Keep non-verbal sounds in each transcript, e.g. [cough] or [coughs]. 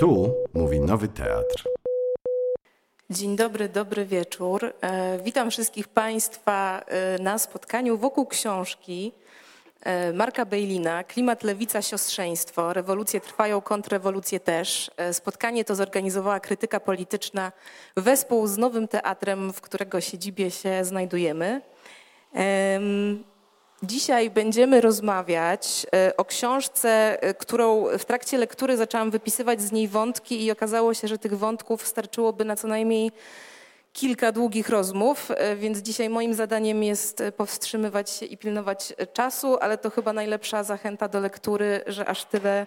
Tu mówi Nowy Teatr. Dzień dobry, dobry wieczór. E, Witam wszystkich Państwa e, na spotkaniu wokół książki e, Marka Bejlina Klimat, lewica, siostrzeństwo. Rewolucje trwają, kontrrewolucje też. Spotkanie to zorganizowała krytyka polityczna wespół z Nowym Teatrem, w którego siedzibie się znajdujemy. Dzisiaj będziemy rozmawiać e, o książce, e, którą w trakcie lektury zaczęłam wypisywać z niej wątki i okazało się, że tych wątków starczyłoby na co najmniej kilka długich rozmów, e, więc dzisiaj moim zadaniem jest powstrzymywać się i pilnować czasu, ale to chyba najlepsza zachęta do lektury, że aż tyle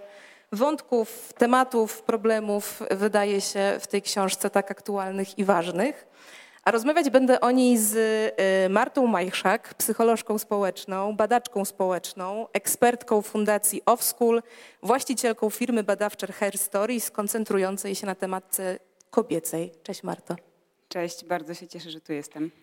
wątków, tematów, problemów wydaje się w tej książce tak aktualnych i ważnych. A rozmawiać będę o niej z y, Martą Majchrzak, psycholożką społeczną, badaczką społeczną, ekspertką Fundacji Offschool, właścicielką firmy badawczej Hair Stories, koncentrującej się na tematce kobiecej. Cześć Marto. Cześć, bardzo się cieszę, że tu jestem.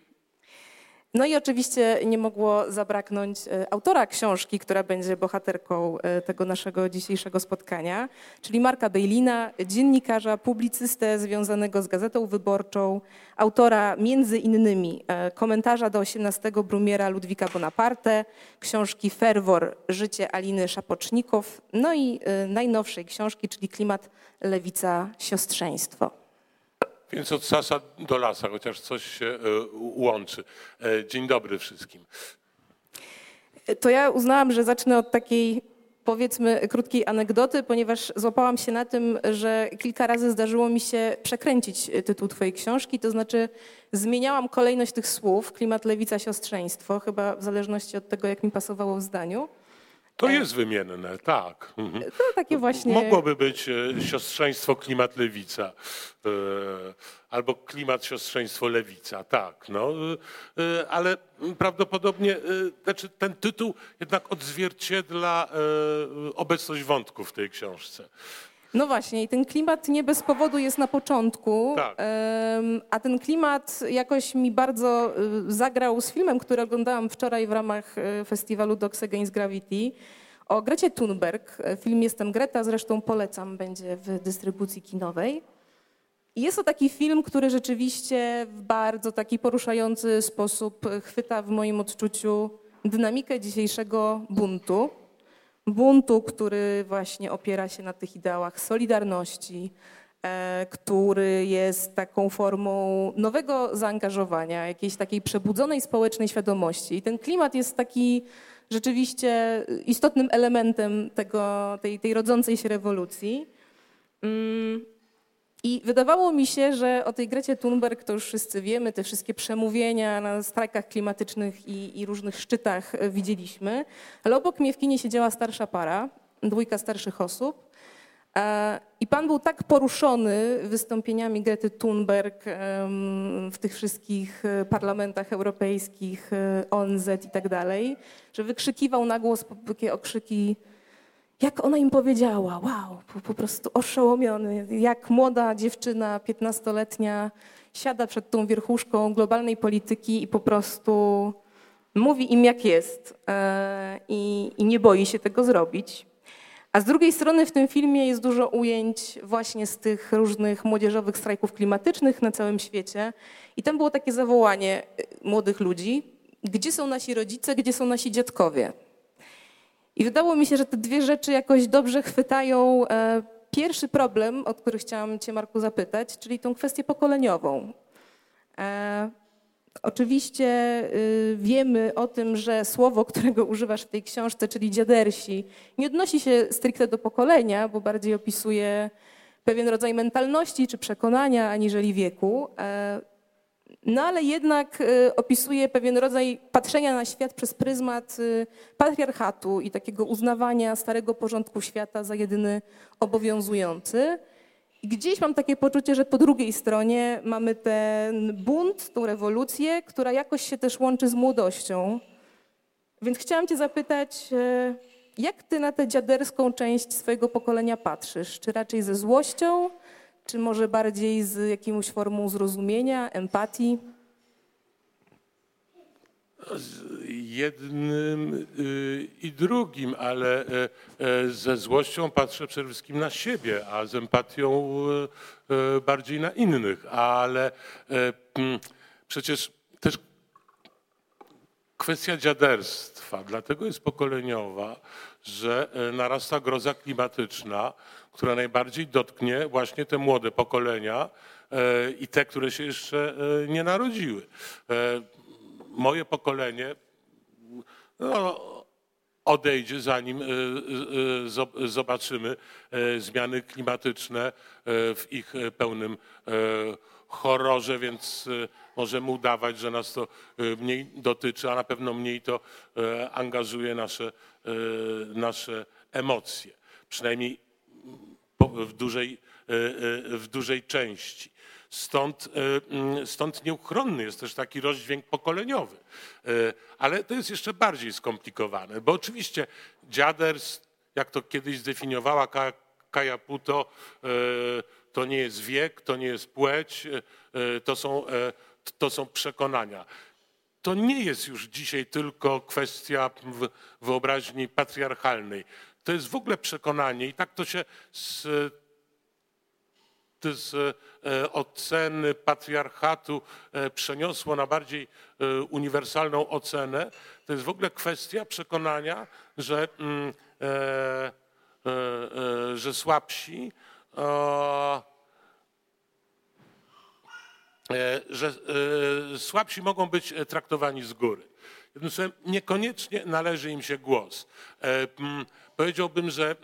No i oczywiście nie mogło zabraknąć e, autora książki, która będzie bohaterką e, tego naszego dzisiejszego spotkania, czyli Marka Bejlina, dziennikarza, publicystę związanego z Gazetą Wyborczą, autora między innymi e, komentarza do 18 Brumiera Ludwika Bonaparte, książki Ferwor, Życie Aliny Szapocznikow, no i najnowszej książki, czyli Klimat, Lewica, Siostrzeństwo. Więc od sasa do lasa, chociaż coś się e, łączy. E, Dzień dobry wszystkim. To ja uznałam, że zacznę od takiej powiedzmy krótkiej anegdoty, ponieważ złapałam się na tym, że kilka razy zdarzyło mi się przekręcić tytuł twojej książki, to znaczy zmieniałam kolejność tych słów, klimat, lewica, siostrzeństwo, chyba w zależności od tego, jak mi pasowało w zdaniu. To jest wymienne, tak. Mhm. To takie właśnie... Mogłoby być e, siostrzeństwo klimat lewica. e, Albo klimat siostrzeństwo lewica, tak. No, e, e, ale prawdopodobnie e, znaczy ten tytuł jednak odzwierciedla e, obecność wątków w tej książce. No właśnie, i ten klimat nie bez powodu jest na początku, Tak. a ten klimat jakoś mi bardzo y, zagrał z filmem, który oglądałam wczoraj w ramach y, festiwalu Dogs Against Gravity o Grecie Thunberg. Film Jestem Greta, zresztą polecam, będzie w dystrybucji kinowej. I Jest to taki film, który rzeczywiście w bardzo taki poruszający sposób chwyta w moim odczuciu dynamikę dzisiejszego buntu. Buntu, który właśnie opiera się na tych ideałach solidarności, e, który jest taką formą nowego zaangażowania, jakiejś takiej przebudzonej społecznej świadomości. I ten klimat jest taki rzeczywiście istotnym elementem tego, tej, tej rodzącej się rewolucji. I wydawało mi się, że o tej Grecie Thunberg to już wszyscy wiemy, te wszystkie przemówienia na strajkach klimatycznych i, i różnych szczytach e, widzieliśmy, ale obok mnie w kinie siedziała starsza para, dwójka starszych osób. E, I pan był tak poruszony wystąpieniami Grety Thunberg w tych wszystkich e, parlamentach europejskich, ONZ i tak dalej, że wykrzykiwał na głos takie okrzyki jak ona im powiedziała, wow, po, po prostu oszołomiony, jak młoda dziewczyna, 15-letnia, siada przed tą wierchuszką globalnej polityki i po prostu mówi im jak jest e, i, i nie boi się tego zrobić. A z drugiej strony w tym filmie jest dużo ujęć właśnie z tych różnych młodzieżowych strajków klimatycznych na całym świecie. I tam było takie zawołanie e, młodych ludzi, gdzie są nasi rodzice, gdzie są nasi dziadkowie? I wydało mi się, że te dwie rzeczy jakoś dobrze chwytają e, pierwszy problem, o który chciałam Cię, Marku, zapytać, czyli tą kwestię pokoleniową. E, Oczywiście y, wiemy o tym, że słowo, którego używasz w tej książce, czyli dziadersi, nie odnosi się stricte do pokolenia, bo bardziej opisuje pewien rodzaj mentalności czy przekonania aniżeli wieku. No ale jednak y, opisuje pewien rodzaj patrzenia na świat przez pryzmat y, patriarchatu i takiego uznawania starego porządku świata za jedyny obowiązujący. I gdzieś mam takie poczucie, że po drugiej stronie mamy ten bunt, tą rewolucję, która jakoś się też łączy z młodością. Więc chciałam Cię zapytać, e, jak Ty na tę dziaderską część swojego pokolenia patrzysz? Czy raczej ze złością, czy może bardziej z jakąś formą zrozumienia, empatii? jednym y, i drugim, ale e, e, ze złością patrzę przede wszystkim na siebie, a z empatią e, bardziej na innych. Ale przecież też kwestia dziaderstwa dlatego jest pokoleniowa, że e, narasta groza klimatyczna, która najbardziej dotknie właśnie te młode pokolenia e, i te, które się jeszcze e, nie narodziły. Moje pokolenie no, odejdzie, zanim zob- zobaczymy zmiany klimatyczne w ich pełnym horrorze, więc możemy udawać, że nas to e, mniej dotyczy, a na pewno mniej to e, angażuje nasze, e, nasze emocje. Przynajmniej w dużej, w dużej części. Stąd, mm, stąd nieuchronny jest też taki rozdźwięk pokoleniowy. Ale to jest jeszcze bardziej skomplikowane, bo oczywiście dziaders, jak to kiedyś zdefiniowała Ka- Kaja Puto, to nie jest wiek, to nie jest płeć, to są, e, to są przekonania. To nie jest już dzisiaj tylko kwestia wyobraźni patriarchalnej. To jest w ogóle przekonanie i tak to się z, z e, oceny patriarchatu e, przeniosło na bardziej e, uniwersalną ocenę. To jest w ogóle kwestia przekonania, że, mm, że słabsi że e, słabsi mogą być e, traktowani z góry. Jednym słowem, niekoniecznie należy im się głos. E, Powiedziałbym, że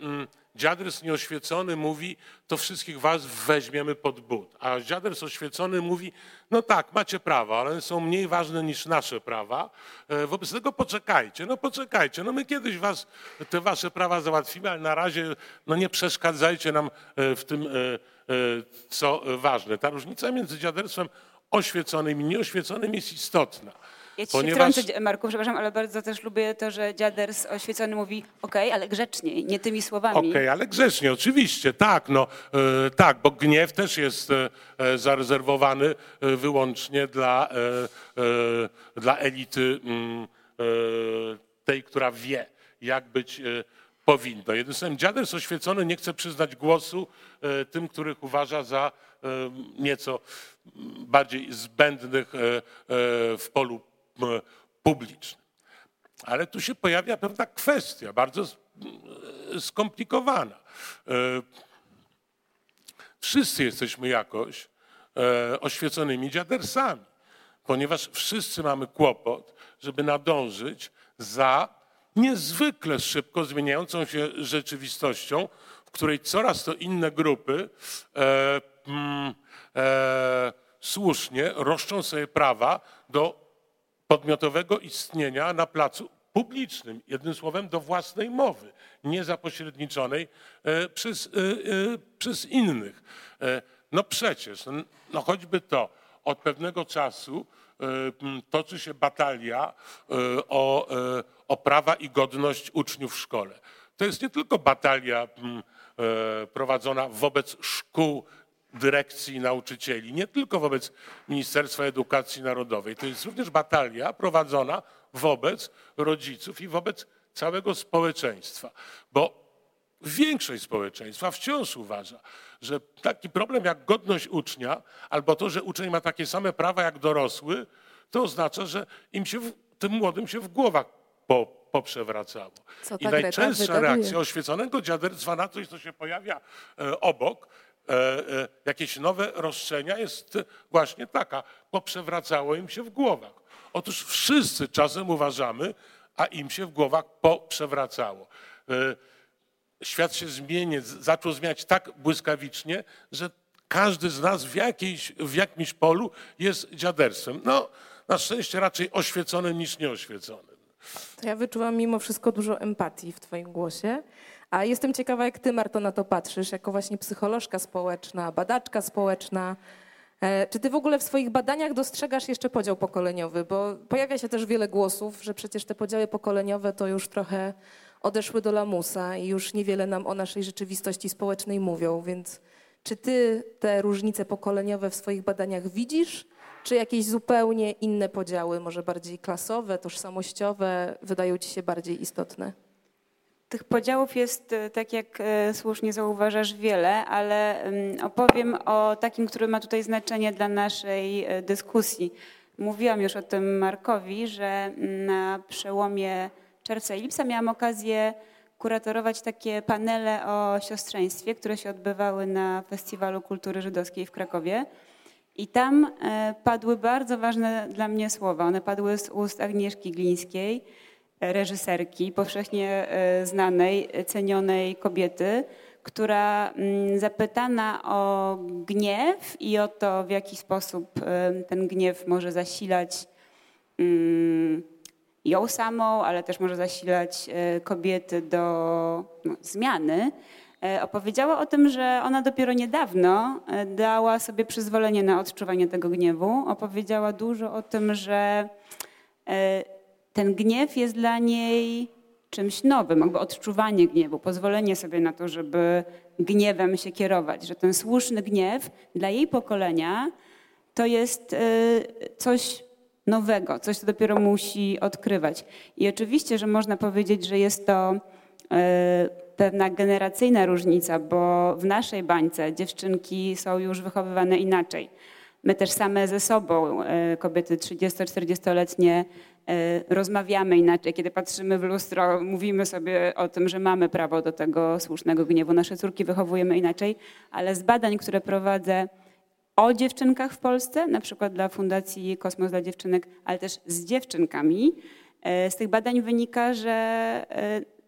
dziaders nieoświecony mówi, to wszystkich was weźmiemy pod but. A dziaders oświecony mówi, no tak, macie prawa, ale są mniej ważne niż nasze prawa. E, Wobec tego poczekajcie, no poczekajcie. No my kiedyś was, te wasze prawa załatwimy, ale na razie no nie przeszkadzajcie nam e, w tym, e, co ważne. Ta różnica między dziaderstwem oświeconym i nieoświeconym jest istotna. Ja ci Ponieważ- się wtrącę, Marku, przepraszam, ale bardzo też lubię to, że dziaders oświecony mówi okej, ale grzeczniej, nie tymi słowami. Okej, ale grzecznie, oczywiście, tak, no, e, tak, bo gniew też jest e, e, zarezerwowany e, wyłącznie dla, dla elity mm, tej, która wie, jak być powinno. Jednym słowem, dziaders oświecony nie chce przyznać głosu tym, których uważa za nieco bardziej zbędnych w polu publicznym. Ale tu się pojawia pewna kwestia, bardzo skomplikowana. E, Wszyscy jesteśmy jakoś e, oświeconymi dziadersami, ponieważ wszyscy mamy kłopot, żeby nadążyć za niezwykle szybko zmieniającą się rzeczywistością, w której coraz to inne grupy e, e, słusznie roszczą sobie prawa do podmiotowego istnienia na placu publicznym, jednym słowem do własnej mowy, nie zapośredniczonej e, przez, e, e, przez innych. No przecież, no- choćby to, od pewnego czasu toczy się batalia o, o prawa i godność uczniów w szkole. To jest nie tylko batalia prowadzona wobec szkół dyrekcji i nauczycieli, nie tylko wobec Ministerstwa Edukacji Narodowej. To jest również batalia prowadzona wobec rodziców i wobec całego społeczeństwa, bo większość społeczeństwa wciąż uważa, że taki problem jak godność ucznia, albo to, że uczeń ma takie same prawa jak dorosły, to oznacza, że im się, tym młodym się w głowach po, poprzewracało. I najczęstsza reakcja oświeconego dziaderstwa na coś, co się pojawia e, obok, jakieś nowe roszczenia jest właśnie taka, poprzewracało im się w głowach. Otóż wszyscy czasem uważamy, a im się w głowach poprzewracało. E, Świat się zmieni, zaczął zmieniać tak błyskawicznie, że każdy z nas w, jakiejś, w jakimś polu jest dziaderstwem. No, na szczęście raczej oświeconym niż nieoświeconym. To ja wyczułam mimo wszystko dużo empatii w Twoim głosie. A jestem ciekawa, jak Ty, Marto, na to patrzysz, jako właśnie psycholożka społeczna, badaczka społeczna. E, Czy Ty w ogóle w swoich badaniach dostrzegasz jeszcze podział pokoleniowy? Bo pojawia się też wiele głosów, że przecież te podziały pokoleniowe to już trochę odeszły do lamusa i już niewiele nam o naszej rzeczywistości społecznej mówią, więc Czy ty te różnice pokoleniowe w swoich badaniach widzisz? Czy jakieś zupełnie inne podziały, może bardziej klasowe, tożsamościowe, wydają ci się bardziej istotne? Tych podziałów jest, e, tak jak e, słusznie zauważasz, wiele, ale mm, opowiem o takim, który ma tutaj znaczenie dla naszej e, dyskusji. Mówiłam już o tym Markowi, że na przełomie czerwca i lipca miałam okazję kuratorować takie panele o siostrzeństwie, które się odbywały na Festiwalu Kultury Żydowskiej w Krakowie. I tam padły bardzo ważne dla mnie słowa. One padły z ust Agnieszki Glińskiej, reżyserki, powszechnie e, znanej, cenionej kobiety, która mm, zapytana o gniew i o to, w jaki sposób e, ten gniew może zasilać mm, ją samą, ale też może zasilać e, kobiety do no, zmiany, opowiedziała o tym, że ona dopiero niedawno dała sobie przyzwolenie na odczuwanie tego gniewu. Opowiedziała dużo o tym, że ten gniew jest dla niej czymś nowym, jakby odczuwanie gniewu, pozwolenie sobie na to, żeby gniewem się kierować, że ten słuszny gniew dla jej pokolenia to jest e, coś nowego, coś, co dopiero musi odkrywać. I oczywiście, że można powiedzieć, że jest to e, pewna generacyjna różnica, bo w naszej bańce dziewczynki są już wychowywane inaczej. My też same ze sobą, e, kobiety 30-40-letnie, E, rozmawiamy inaczej, kiedy patrzymy w lustro, mówimy sobie o tym, że mamy prawo do tego słusznego gniewu. Nasze córki wychowujemy inaczej, ale z badań, które prowadzę o dziewczynkach w Polsce, na przykład dla Fundacji Kosmos dla Dziewczynek, ale też z dziewczynkami, e, z tych badań wynika, że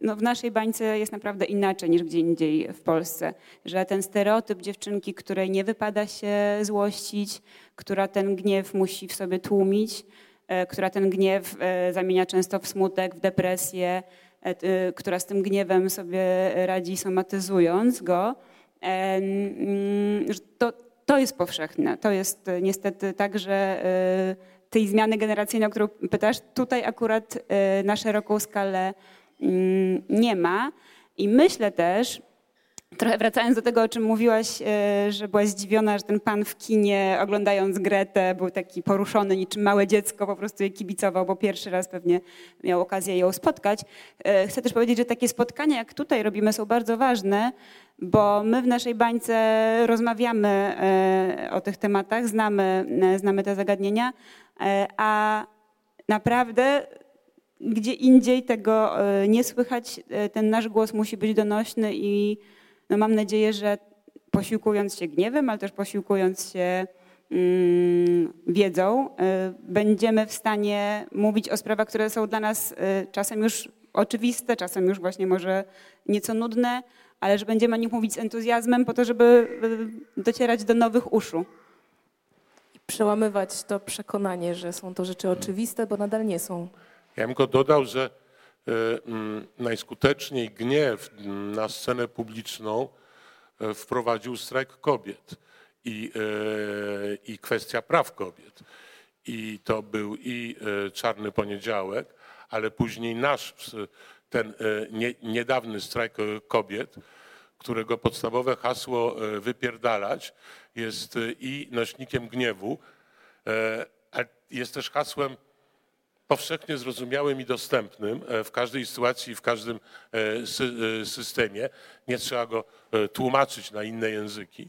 no w naszej bańce jest naprawdę inaczej niż gdzie indziej w Polsce. Że ten stereotyp dziewczynki, której nie wypada się złościć, która ten gniew musi w sobie tłumić, E, która ten gniew e, zamienia często w smutek, w depresję, e, która z tym gniewem sobie radzi somatyzując go, to, to jest powszechne. To jest niestety tak, że tej zmiany generacyjnej, o którą pytasz, tutaj akurat na szeroką skalę nie ma. I myślę też, Trochę wracając do tego, o czym mówiłaś, e, że byłaś zdziwiona, że ten pan w kinie oglądając Gretę był taki poruszony, niczym małe dziecko, po prostu jej kibicował, bo pierwszy raz pewnie miał okazję ją spotkać. E, chcę też powiedzieć, że takie spotkania, jak tutaj robimy, są bardzo ważne, bo my w naszej bańce rozmawiamy e, o tych tematach, znamy, znamy te zagadnienia, a naprawdę gdzie indziej tego nie słychać, ten nasz głos musi być donośny i no mam nadzieję, że posiłkując się gniewem, ale też posiłkując się mm, wiedzą, y, będziemy w stanie mówić o sprawach, które są dla nas czasem już oczywiste, czasem już właśnie może nieco nudne, ale że będziemy o nich mówić z entuzjazmem po to, żeby docierać do nowych uszu. I przełamywać to przekonanie, że są to rzeczy oczywiste, bo nadal nie są. Ja bym go dodał, że E, mm, najskuteczniej gniew na scenę publiczną e, wprowadził strajk kobiet i, e, i kwestia praw kobiet. I to był i Czarny Poniedziałek, ale później nasz, ten nie, niedawny strajk kobiet, którego podstawowe hasło wypierdalać jest i nośnikiem gniewu, a jest też hasłem powszechnie zrozumiałym i dostępnym e, w każdej sytuacji, w każdym e, e, systemie. Nie trzeba go tłumaczyć na inne języki.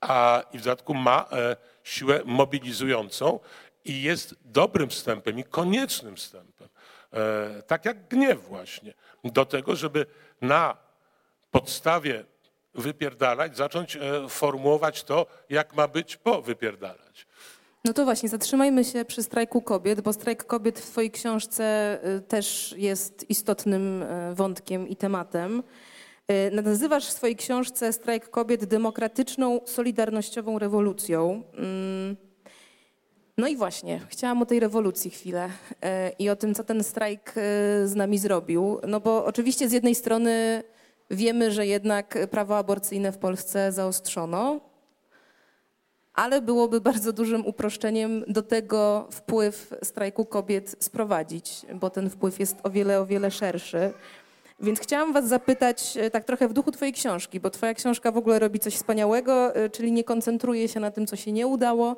A i w dodatku ma siłę mobilizującą i jest dobrym wstępem i koniecznym wstępem. Tak jak gniew właśnie. Do tego, żeby na podstawie wypierdalać, zacząć formułować to, jak ma być po wypierdalać. No to właśnie, zatrzymajmy się przy strajku kobiet, bo strajk kobiet w Twojej książce y, też jest istotnym y, wątkiem i tematem. Y, nazywasz w swojej książce strajk kobiet demokratyczną, solidarnościową rewolucją. Mm. No i właśnie, chciałam o tej rewolucji chwilę i o tym, co ten strajk z nami zrobił. No bo oczywiście z jednej strony wiemy, że jednak prawo aborcyjne w Polsce zaostrzono, ale byłoby bardzo dużym uproszczeniem do tego wpływ strajku kobiet sprowadzić, bo ten wpływ jest o wiele, o wiele szerszy. Więc chciałam Was zapytać, e, tak trochę w duchu Twojej książki, bo Twoja książka w ogóle robi coś wspaniałego, e, czyli nie koncentruje się na tym, co się nie udało,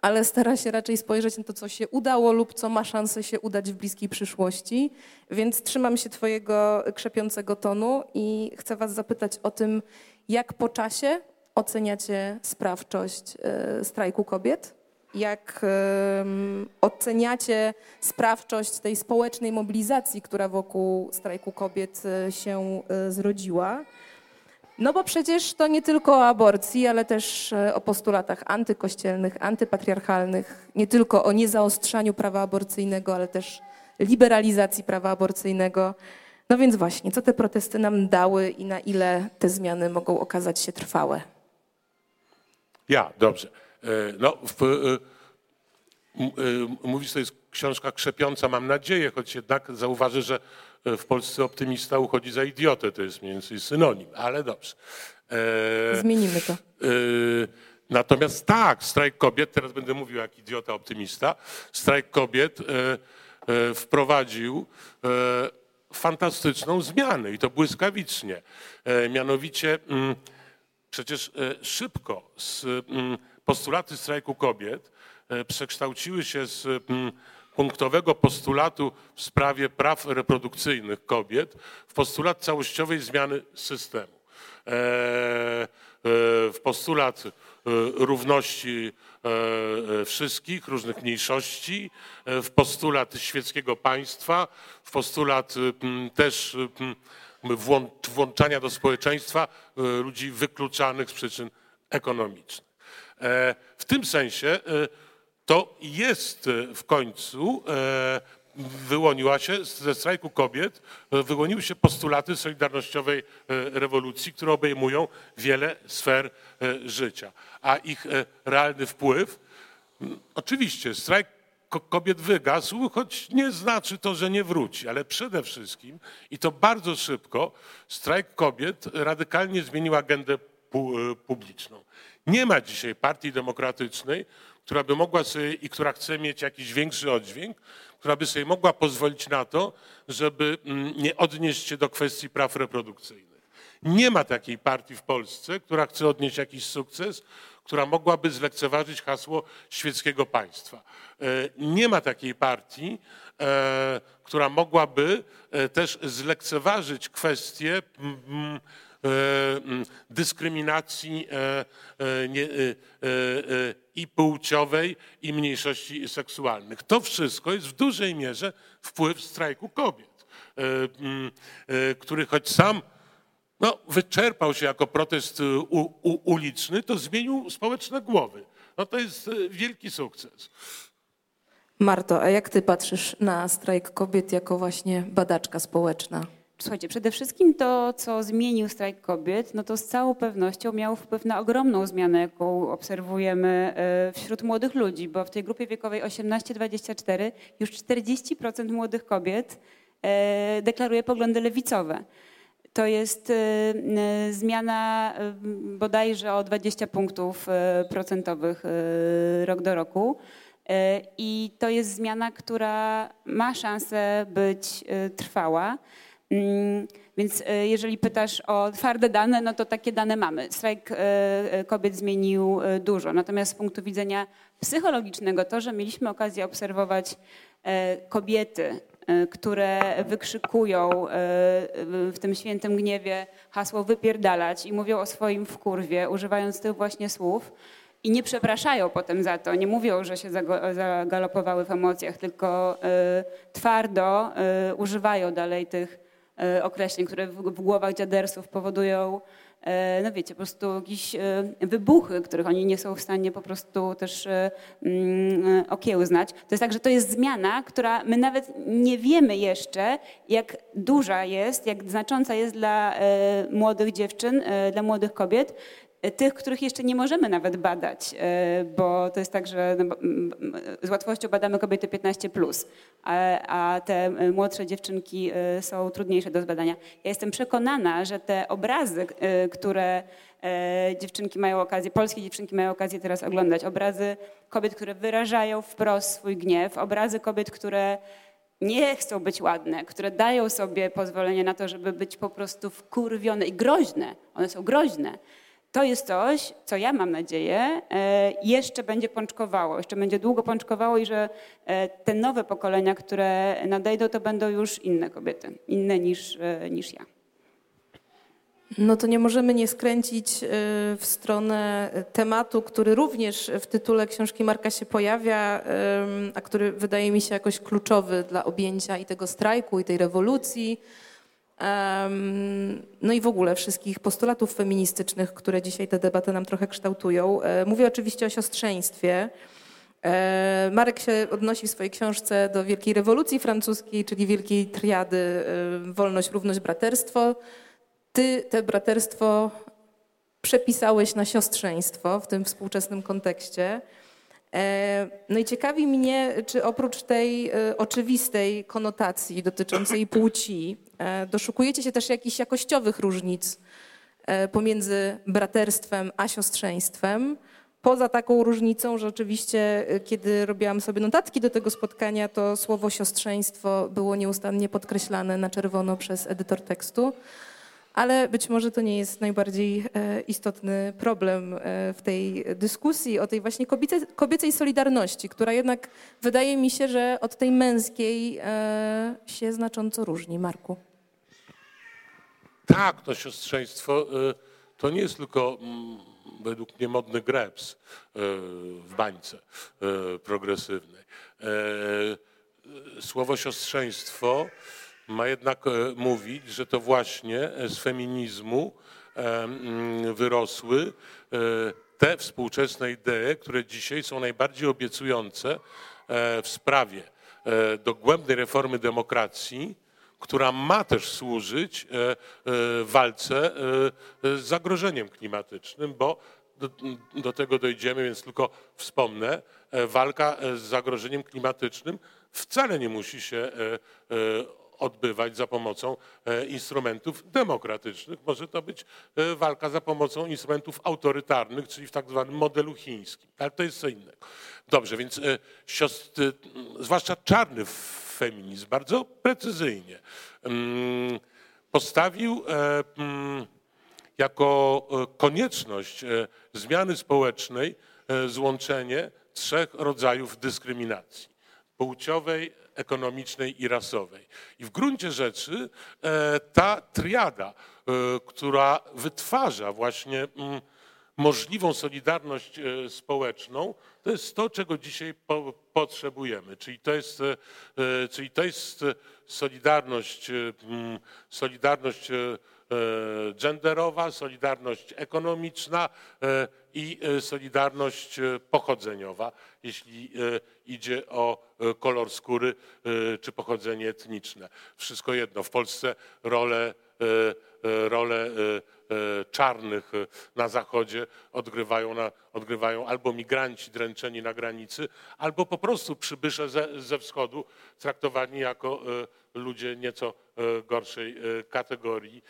ale stara się raczej spojrzeć na to, co się udało lub co ma szansę się udać w bliskiej przyszłości. Więc trzymam się Twojego krzepiącego tonu i chcę Was zapytać o tym, jak po czasie oceniacie sprawczość e, strajku kobiet? Jak oceniacie sprawczość tej społecznej mobilizacji, która wokół strajku kobiet e, się e, zrodziła? No bo przecież to nie tylko o aborcji, ale też o postulatach antykościelnych, antypatriarchalnych, nie tylko o niezaostrzaniu prawa aborcyjnego, ale też liberalizacji prawa aborcyjnego. No więc właśnie, co te protesty nam dały i na ile te zmiany mogą okazać się trwałe? Ja, dobrze. E, no, w, e, e, mówisz, to jest książka krzepiąca, mam nadzieję, choć jednak zauważę, że w Polsce optymista uchodzi za idiotę, to jest mniej więcej synonim, ale dobrze. Zmienimy to. Natomiast tak, strajk kobiet, teraz będę mówił jak idiota optymista, strajk kobiet wprowadził fantastyczną zmianę i to błyskawicznie. Mianowicie mm, Przecież e, szybko z mm, postulaty strajku kobiet e, przekształciły się z mm, punktowego postulatu w sprawie praw reprodukcyjnych kobiet w postulat całościowej zmiany systemu. E, w postulat równości wszystkich, różnych mniejszości, w postulat świeckiego państwa, w postulat mm, też włączania do społeczeństwa e, ludzi wykluczanych z przyczyn ekonomicznych. E, w tym sensie e, to jest w końcu wyłoniła się ze strajku kobiet, wyłoniły się postulaty solidarnościowej rewolucji, które obejmują wiele sfer życia. A ich realny wpływ, oczywiście strajk kobiet wygasł, choć nie znaczy to, że nie wróci, ale przede wszystkim, i to bardzo szybko, strajk kobiet radykalnie zmienił agendę pu publiczną. Nie ma dzisiaj partii demokratycznej, która by mogła sobie i która chce mieć jakiś większy oddźwięk, która by sobie mogła pozwolić na to, żeby mm, nie odnieść się do kwestii praw reprodukcyjnych. Nie ma takiej partii w Polsce, która chce odnieść jakiś sukces, która mogłaby zlekceważyć hasło świeckiego państwa. E, nie ma takiej partii, e, która mogłaby e, też zlekceważyć kwestię dyskryminacji i płciowej, i mniejszości seksualnych. To wszystko jest w dużej mierze wpływ strajku kobiet, który choć sam no, wyczerpał się jako protest y, u, u, uliczny, to zmienił społeczne głowy. No to jest y, wielki sukces. Marto, a jak ty patrzysz na strajk kobiet jako właśnie badaczka społeczna? Słuchajcie, przede wszystkim to, co zmienił strajk kobiet, no to z całą pewnością miał wpływ na ogromną zmianę, jaką obserwujemy y, wśród młodych ludzi, bo w tej grupie wiekowej 18-24 już 40% młodych kobiet deklaruje poglądy lewicowe to jest y, y, zmiana y, bodajże o 20 punktów procentowych rok do roku. I to jest zmiana, która ma szansę być trwała. Mm, więc jeżeli pytasz o twarde dane, no to takie dane mamy. Strajk kobiet zmienił dużo. Natomiast z punktu widzenia psychologicznego, to, że mieliśmy okazję obserwować kobiety które wykrzykują e, w tym świętym gniewie hasło wypierdalać i mówią o swoim wkurwie, używając tych właśnie słów i nie przepraszają potem za to, nie mówią, że się zagalopowały w emocjach, tylko e, twardo używają dalej tych określeń, które w głowach dziadersów powodują E, no wiecie, po prostu jakieś e, wybuchy, których oni nie są w stanie po prostu też e, mm, okiełznać. To jest tak, że to jest zmiana, która my nawet nie wiemy jeszcze, jak duża jest, jak znacząca jest dla młodych dziewczyn, dla młodych kobiet, tych, których jeszcze nie możemy nawet badać, e, bo to jest tak, że no, z łatwością badamy kobiety 15, plus, a, a te e, młodsze dziewczynki e, są trudniejsze do zbadania. Ja jestem przekonana, że te obrazy, które dziewczynki mają okazję, polskie dziewczynki mają okazję teraz oglądać, obrazy kobiet, które wyrażają wprost swój gniew, obrazy kobiet, które nie chcą być ładne, które dają sobie pozwolenie na to, żeby być po prostu wkurwione i groźne, one są groźne, to jest coś, co ja mam nadzieję, e, jeszcze będzie pączkowało, jeszcze będzie długo pączkowało i że e, te nowe pokolenia, które nadejdą, to będą już inne kobiety, inne niż, e, niż ja. No to nie możemy nie skręcić w stronę tematu, który również w tytule książki Marka się pojawia, a który wydaje mi się jakoś kluczowy dla objęcia i tego strajku, i tej rewolucji no i w ogóle wszystkich postulatów feministycznych, które dzisiaj tę debatę nam trochę kształtują. E, mówię oczywiście o siostrzeństwie. E, Marek się odnosi w swojej książce do Wielkiej Rewolucji Francuskiej, czyli Wielkiej Triady e, wolność, równość, braterstwo. Ty te braterstwo przepisałeś na siostrzeństwo w tym współczesnym kontekście. No i ciekawi mnie, czy oprócz tej oczywistej konotacji dotyczącej płci, E, doszukujecie się też jakichś jakościowych różnic e, pomiędzy braterstwem a siostrzeństwem. Poza taką różnicą, że oczywiście, e, kiedy robiłam sobie notatki do tego spotkania, to słowo siostrzeństwo było nieustannie podkreślane na czerwono przez edytor tekstu. Ale być może to nie jest najbardziej istotny problem w tej dyskusji o tej właśnie kobiecej, kobiecej solidarności, która jednak wydaje mi się, że od tej męskiej się znacząco różni. Marku. Tak, to siostrzeństwo to nie jest tylko mm, według mnie modny greps w bańce progresywnej. Słowo siostrzeństwo ma jednak mówić, że to właśnie z feminizmu mm, wyrosły te współczesne idee, które dzisiaj są najbardziej obiecujące w sprawie dogłębnej reformy demokracji, która ma też służyć e, e, walce e, z zagrożeniem klimatycznym, bo do, do, tego dojdziemy, więc tylko wspomnę, walka z zagrożeniem klimatycznym wcale nie musi się odbywać za pomocą instrumentów demokratycznych. Może to być walka za pomocą instrumentów autorytarnych, czyli w tak zwanym modelu chińskim. Ale to jest co innego. Dobrze, więc siostry, zwłaszcza czarny feminizm bardzo precyzyjnie mm, postawił e, jako e, konieczność e, zmiany społecznej złączenie trzech rodzajów dyskryminacji płciowej, ekonomicznej i rasowej. I w gruncie rzeczy ta triada, która wytwarza właśnie mm, możliwą solidarność e, społeczną, to jest to, czego dzisiaj po, potrzebujemy. Czyli to jest, e, e, czyli to jest solidarność, solidarność genderowa, solidarność ekonomiczna i solidarność pochodzeniowa, jeśli idzie o kolor skóry czy pochodzenie etniczne. Wszystko jedno. W Polsce rolę, rolę E, czarnych e, na zachodzie odgrywają, na, odgrywają albo migranci dręczeni na granicy, albo po prostu przybysze ze, ze wschodu traktowani jako e, ludzie nieco gorszej kategorii,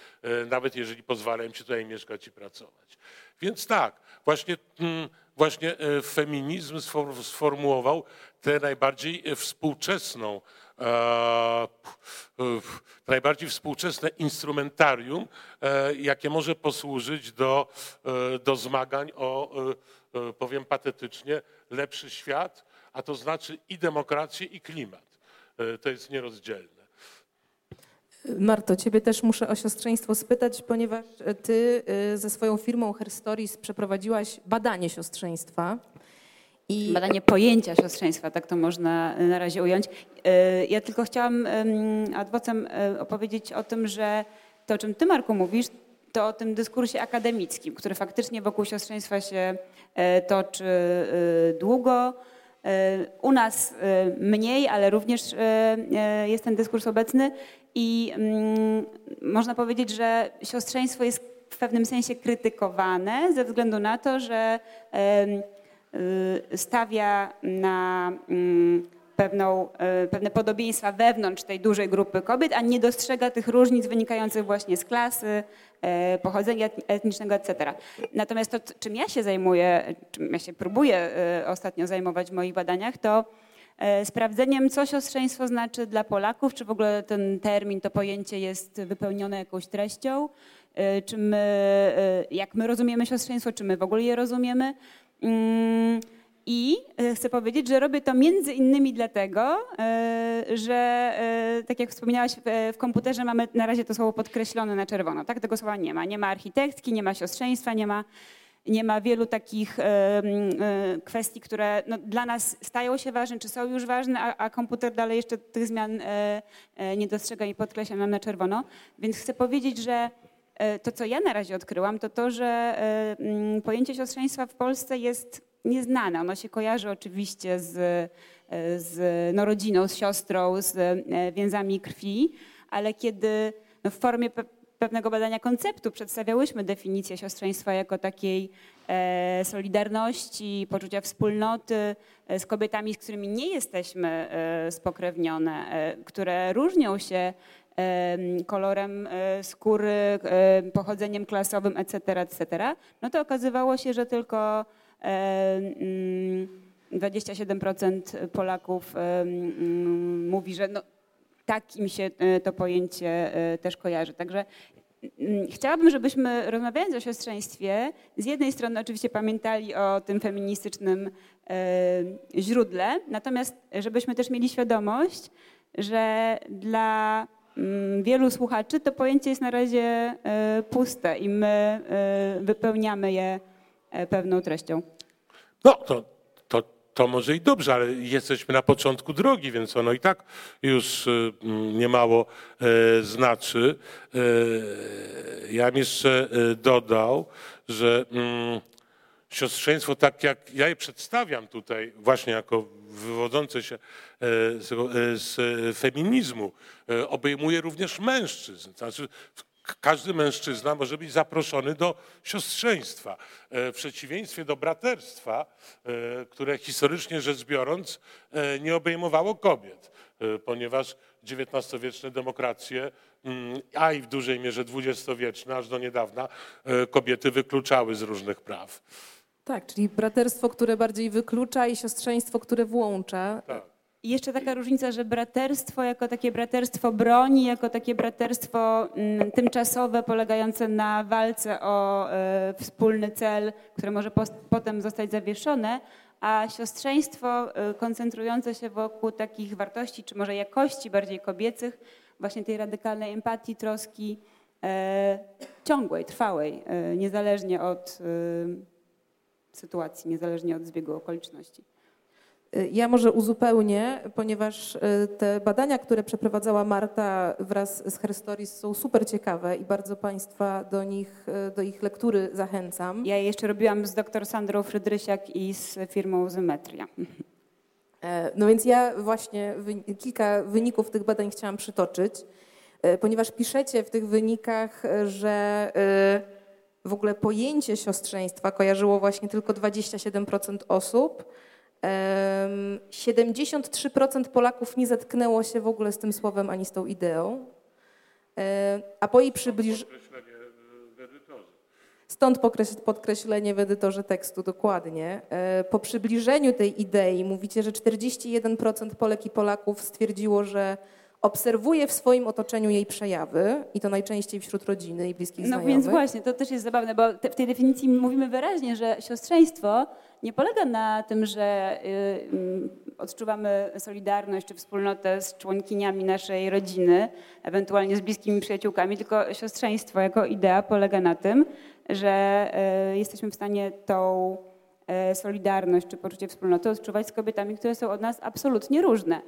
nawet jeżeli pozwala im się tutaj mieszkać i pracować. Więc tak, właśnie, mm, właśnie feminizm sformułował tę najbardziej współczesną E, najbardziej współczesne instrumentarium, e, jakie może posłużyć do, e, do zmagań o, powiem patetycznie, lepszy świat, a to znaczy i demokrację, i klimat. To jest nierozdzielne. Marto, ciebie też muszę o siostrzeństwo spytać, ponieważ ty ze swoją firmą Herstories przeprowadziłaś badanie siostrzeństwa. I... Badanie pojęcia siostrzeństwa, tak to można na razie ująć. E, ja tylko chciałam adwocem e, opowiedzieć o tym, że to, o czym ty, Marku, mówisz, to o tym dyskursie akademickim, który faktycznie wokół siostrzeństwa się toczy długo. U nas mniej, ale również jest ten dyskurs obecny i można powiedzieć, że siostrzeństwo jest w pewnym sensie krytykowane ze względu na to, że Y, stawia na mm, pewną, y, pewne podobieństwa wewnątrz tej dużej grupy kobiet, a nie dostrzega tych różnic wynikających właśnie z klasy, y, pochodzenia etnicznego, etc. Natomiast to, czym ja się zajmuję, czym ja się próbuję ostatnio zajmować w moich badaniach, to e, sprawdzeniem, co siostrzeństwo znaczy dla Polaków, czy w ogóle ten termin, to pojęcie jest wypełnione jakąś treścią, e, czy my, e, jak my rozumiemy siostrzeństwo, czy my w ogóle je rozumiemy. Mm, I chcę powiedzieć, że robię to między innymi dlatego, że tak jak wspomniałaś, w komputerze mamy na razie to słowo podkreślone na czerwono. Tak? Tego słowa nie ma. Nie ma architektki, nie ma siostrzeństwa, nie ma nie ma wielu takich e, kwestii, które no, dla nas stają się ważne, czy są już ważne, a, a komputer dalej jeszcze tych zmian e, e, nie dostrzega i podkreśla nam na czerwono. Więc chcę powiedzieć, że to, co ja na razie odkryłam, to to, że pojęcie siostrzeństwa w Polsce jest nieznane. Ono się kojarzy oczywiście z, z no, rodziną, z siostrą, z więzami krwi, ale kiedy no, w formie pewnego badania konceptu przedstawiałyśmy definicję siostrzeństwa jako takiej e, solidarności, poczucia wspólnoty e, z kobietami, z którymi nie jesteśmy e, spokrewnione, które różnią się kolorem skóry, pochodzeniem klasowym, etc., etc., no to okazywało się, że tylko 27% mm, Polaków mm, mówi, że no, tak im się e, to pojęcie e, też kojarzy. Także mm, chciałabym, żebyśmy rozmawiając o siostrzeństwie, z jednej strony oczywiście pamiętali o tym feministycznym e, źródle, natomiast żebyśmy też mieli świadomość, że dla wielu słuchaczy to pojęcie jest na razie puste i my wypełniamy je pewną treścią. No, to to może i dobrze, ale jesteśmy na początku drogi, więc ono i tak już mm, niemało e, znaczy. E, ja bym jeszcze e, dodał, że mm, siostrzeństwo, tak jak ja je przedstawiam tutaj, właśnie jako wywodzące się z feminizmu, obejmuje również mężczyzn. Znaczy, każdy mężczyzna może być zaproszony do siostrzeństwa. E, w przeciwieństwie do braterstwa, e, które historycznie rzecz biorąc e, nie obejmowało kobiet, ponieważ XIX-wieczne demokracje, mm, a i w dużej mierze XX-wieczne, aż do niedawna, kobiety wykluczały z różnych praw. Tak, czyli braterstwo, które bardziej wyklucza i siostrzeństwo, które włącza. Tak. I jeszcze taka różnica, że braterstwo jako takie braterstwo broni, jako takie braterstwo mm, tymczasowe polegające na walce o e, wspólny cel, które może potem zostać zawieszone, a siostrzeństwo e, koncentrujące się wokół takich wartości, czy może jakości bardziej kobiecych, właśnie tej radykalnej empatii, troski e, ciągłej, trwałej, niezależnie od sytuacji, niezależnie od zbiegu okoliczności. Ja może uzupełnię, ponieważ e, te badania, które przeprowadzała Marta wraz z Herstories są super ciekawe i bardzo Państwa do nich, e, do ich lektury zachęcam. Ja jeszcze robiłam z dr Sandrą Frydrysiak i z firmą Zymetria. [laughs] E, no więc ja właśnie kilka wyników tych badań chciałam przytoczyć, ponieważ piszecie w tych wynikach, że w ogóle pojęcie siostrzeństwa kojarzyło właśnie tylko 27% osób, 73% Polaków nie zetknęło się w ogóle z tym słowem ani z tą ideą, a po jej przybliżeniu... Stąd podkreślenie w edytorze tekstu, dokładnie. E, po przybliżeniu tej idei mówicie, że 41% Polek i Polaków stwierdziło, że obserwuje w swoim otoczeniu jej przejawy i to najczęściej wśród rodziny i bliskich no znajomych. No więc właśnie, to też jest zabawne, bo te, w tej definicji mówimy wyraźnie, że siostrzeństwo nie polega na tym, że y, odczuwamy solidarność czy wspólnotę z członkiniami naszej rodziny, ewentualnie z bliskimi przyjaciółkami, tylko siostrzeństwo jako idea polega na tym, że y, jesteśmy w stanie tą y, solidarność czy poczucie wspólnoty odczuwać z kobietami, które są od nas absolutnie różne.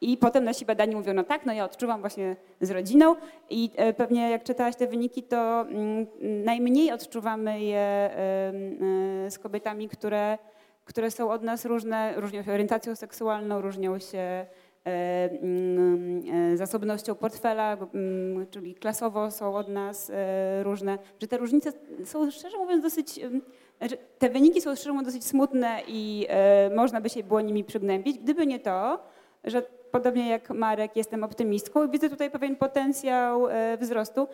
I potem nasi badani mówią, no tak, no ja odczuwam właśnie z rodziną i e, pewnie jak czytałaś te wyniki, to mm, najmniej odczuwamy je e, z kobietami, które, które są od nas różne, różnią się orientacją seksualną, różnią się e, mm, zasobnością portfela, mm, czyli klasowo są od nas różne. Że te różnice są szczerze mówiąc dosyć, te wyniki są szczerze mówiąc dosyć smutne i można by się było nimi przygnębić. Gdyby nie to, że podobnie jak Marek jestem optymistką i widzę tutaj pewien potencjał e, wzrostu.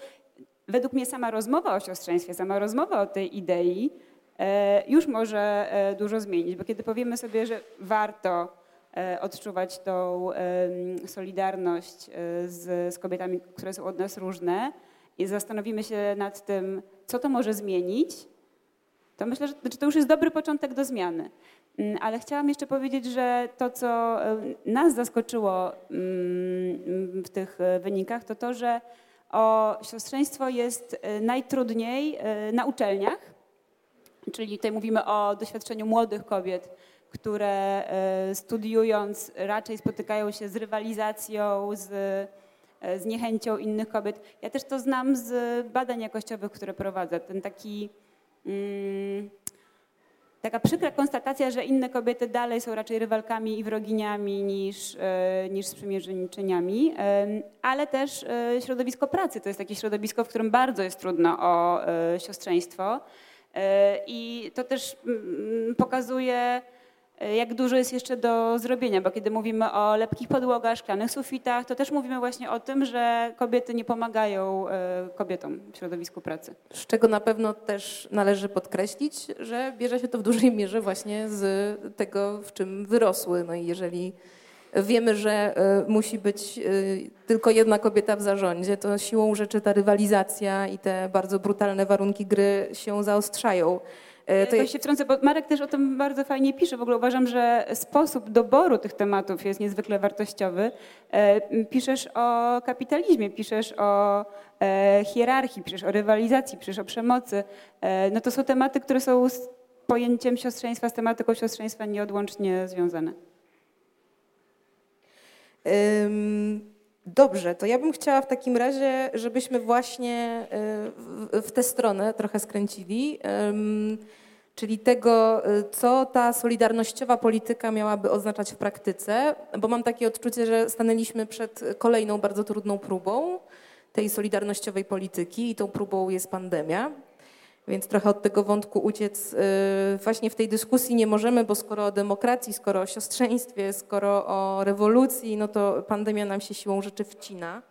Według mnie sama rozmowa o siostrzeństwie, sama rozmowa o tej idei e, już może e, dużo zmienić, bo kiedy powiemy sobie, że warto odczuwać tą solidarność z, z kobietami, które są od nas różne i zastanowimy się nad tym, co to może zmienić, to myślę, że znaczy to już jest dobry początek do zmiany. Mm, ale chciałam jeszcze powiedzieć, że to, co nas zaskoczyło mm, w tych wynikach, to to, że o siostrzeństwo jest najtrudniej na uczelniach, czyli tutaj mówimy o doświadczeniu młodych kobiet, które studiując raczej spotykają się z rywalizacją, z, z niechęcią innych kobiet. Ja też to znam z badań jakościowych, które prowadzę. Ten taki... Mm, taka przykra konstatacja, że inne kobiety dalej są raczej rywalkami i wroginiami niż, e, niż sprzymierzeńczyniami, ale też środowisko pracy to jest takie środowisko, w którym bardzo jest trudno o siostrzeństwo. I to też mm, pokazuje E, jak dużo jest jeszcze do zrobienia, bo kiedy mówimy o lepkich podłogach, szklanych sufitach, to też mówimy właśnie o tym, że kobiety nie pomagają e, kobietom w środowisku pracy. Z czego na pewno też należy podkreślić, że bierze się to w dużej mierze właśnie z tego, w czym wyrosły. No i jeżeli wiemy, że e, musi być tylko jedna kobieta w zarządzie, to siłą rzeczy ta rywalizacja i te bardzo brutalne warunki gry się zaostrzają. E, to ja się wtrącę, bo Marek też o tym bardzo fajnie pisze. W ogóle uważam, że sposób doboru tych tematów jest niezwykle wartościowy. E, piszesz o kapitalizmie, piszesz o e, hierarchii, piszesz o rywalizacji, piszesz o przemocy. No to są tematy, które są z pojęciem siostrzeństwa, z tematyką siostrzeństwa nieodłącznie związane. Dobrze, to ja bym chciała w takim razie, żebyśmy właśnie w tę stronę trochę skręcili czyli tego, y, co ta solidarnościowa polityka miałaby oznaczać w praktyce, bo mam takie odczucie, że stanęliśmy przed kolejną bardzo trudną próbą tej solidarnościowej polityki i tą próbą jest pandemia. Więc trochę od tego wątku uciec y, właśnie w tej dyskusji nie możemy, bo skoro o demokracji, skoro o siostrzeństwie, skoro o rewolucji, no to pandemia nam się siłą rzeczy wcina.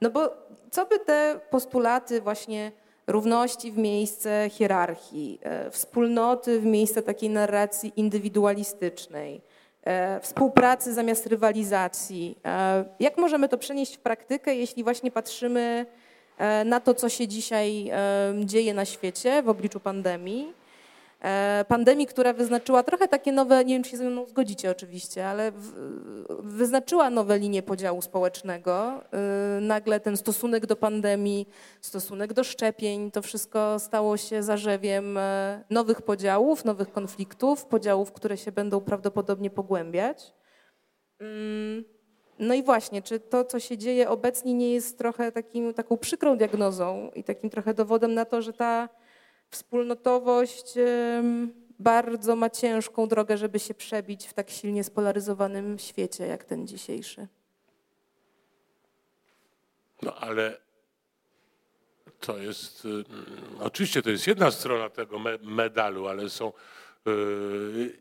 No bo co by te postulaty właśnie równości w miejsce hierarchii, e, wspólnoty w miejsce takiej narracji indywidualistycznej, e, współpracy zamiast rywalizacji. E, jak możemy to przenieść w praktykę, jeśli właśnie patrzymy na to, co się dzisiaj dzieje na świecie w obliczu pandemii? E, pandemii, która wyznaczyła trochę takie nowe, nie wiem czy się ze mną zgodzicie oczywiście, ale wyznaczyła nowe linie podziału społecznego. E, nagle ten stosunek do pandemii, stosunek do szczepień, to wszystko stało się zarzewiem e, nowych podziałów, nowych konfliktów, podziałów, które się będą prawdopodobnie pogłębiać. No i właśnie, czy to, co się dzieje obecnie, nie jest trochę takim, taką przykrą diagnozą i takim trochę dowodem na to, że ta Wspólnotowość bardzo ma ciężką drogę, żeby się przebić w tak silnie spolaryzowanym świecie jak ten dzisiejszy. No ale to jest, y, oczywiście to jest jedna strona tego medalu, ale są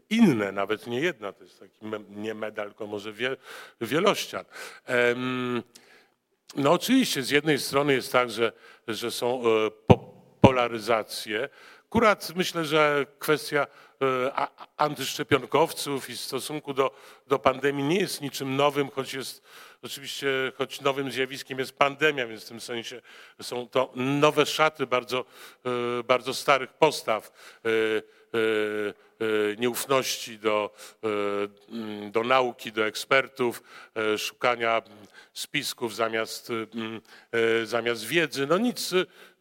inne, nawet nie jedna, to jest taki nie medal, tylko może wie, wielościan. No oczywiście z jednej strony jest tak, że, że są e, polaryzację. Akurat myślę, że kwestia e, antyszczepionkowców i stosunku do, do pandemii nie jest niczym nowym, choć jest oczywiście, choć nowym zjawiskiem jest pandemia, więc w tym sensie są to nowe szaty bardzo, e, bardzo starych postaw nieufności do, do nauki, do ekspertów, szukania spisków zamiast, zamiast wiedzy. No nic,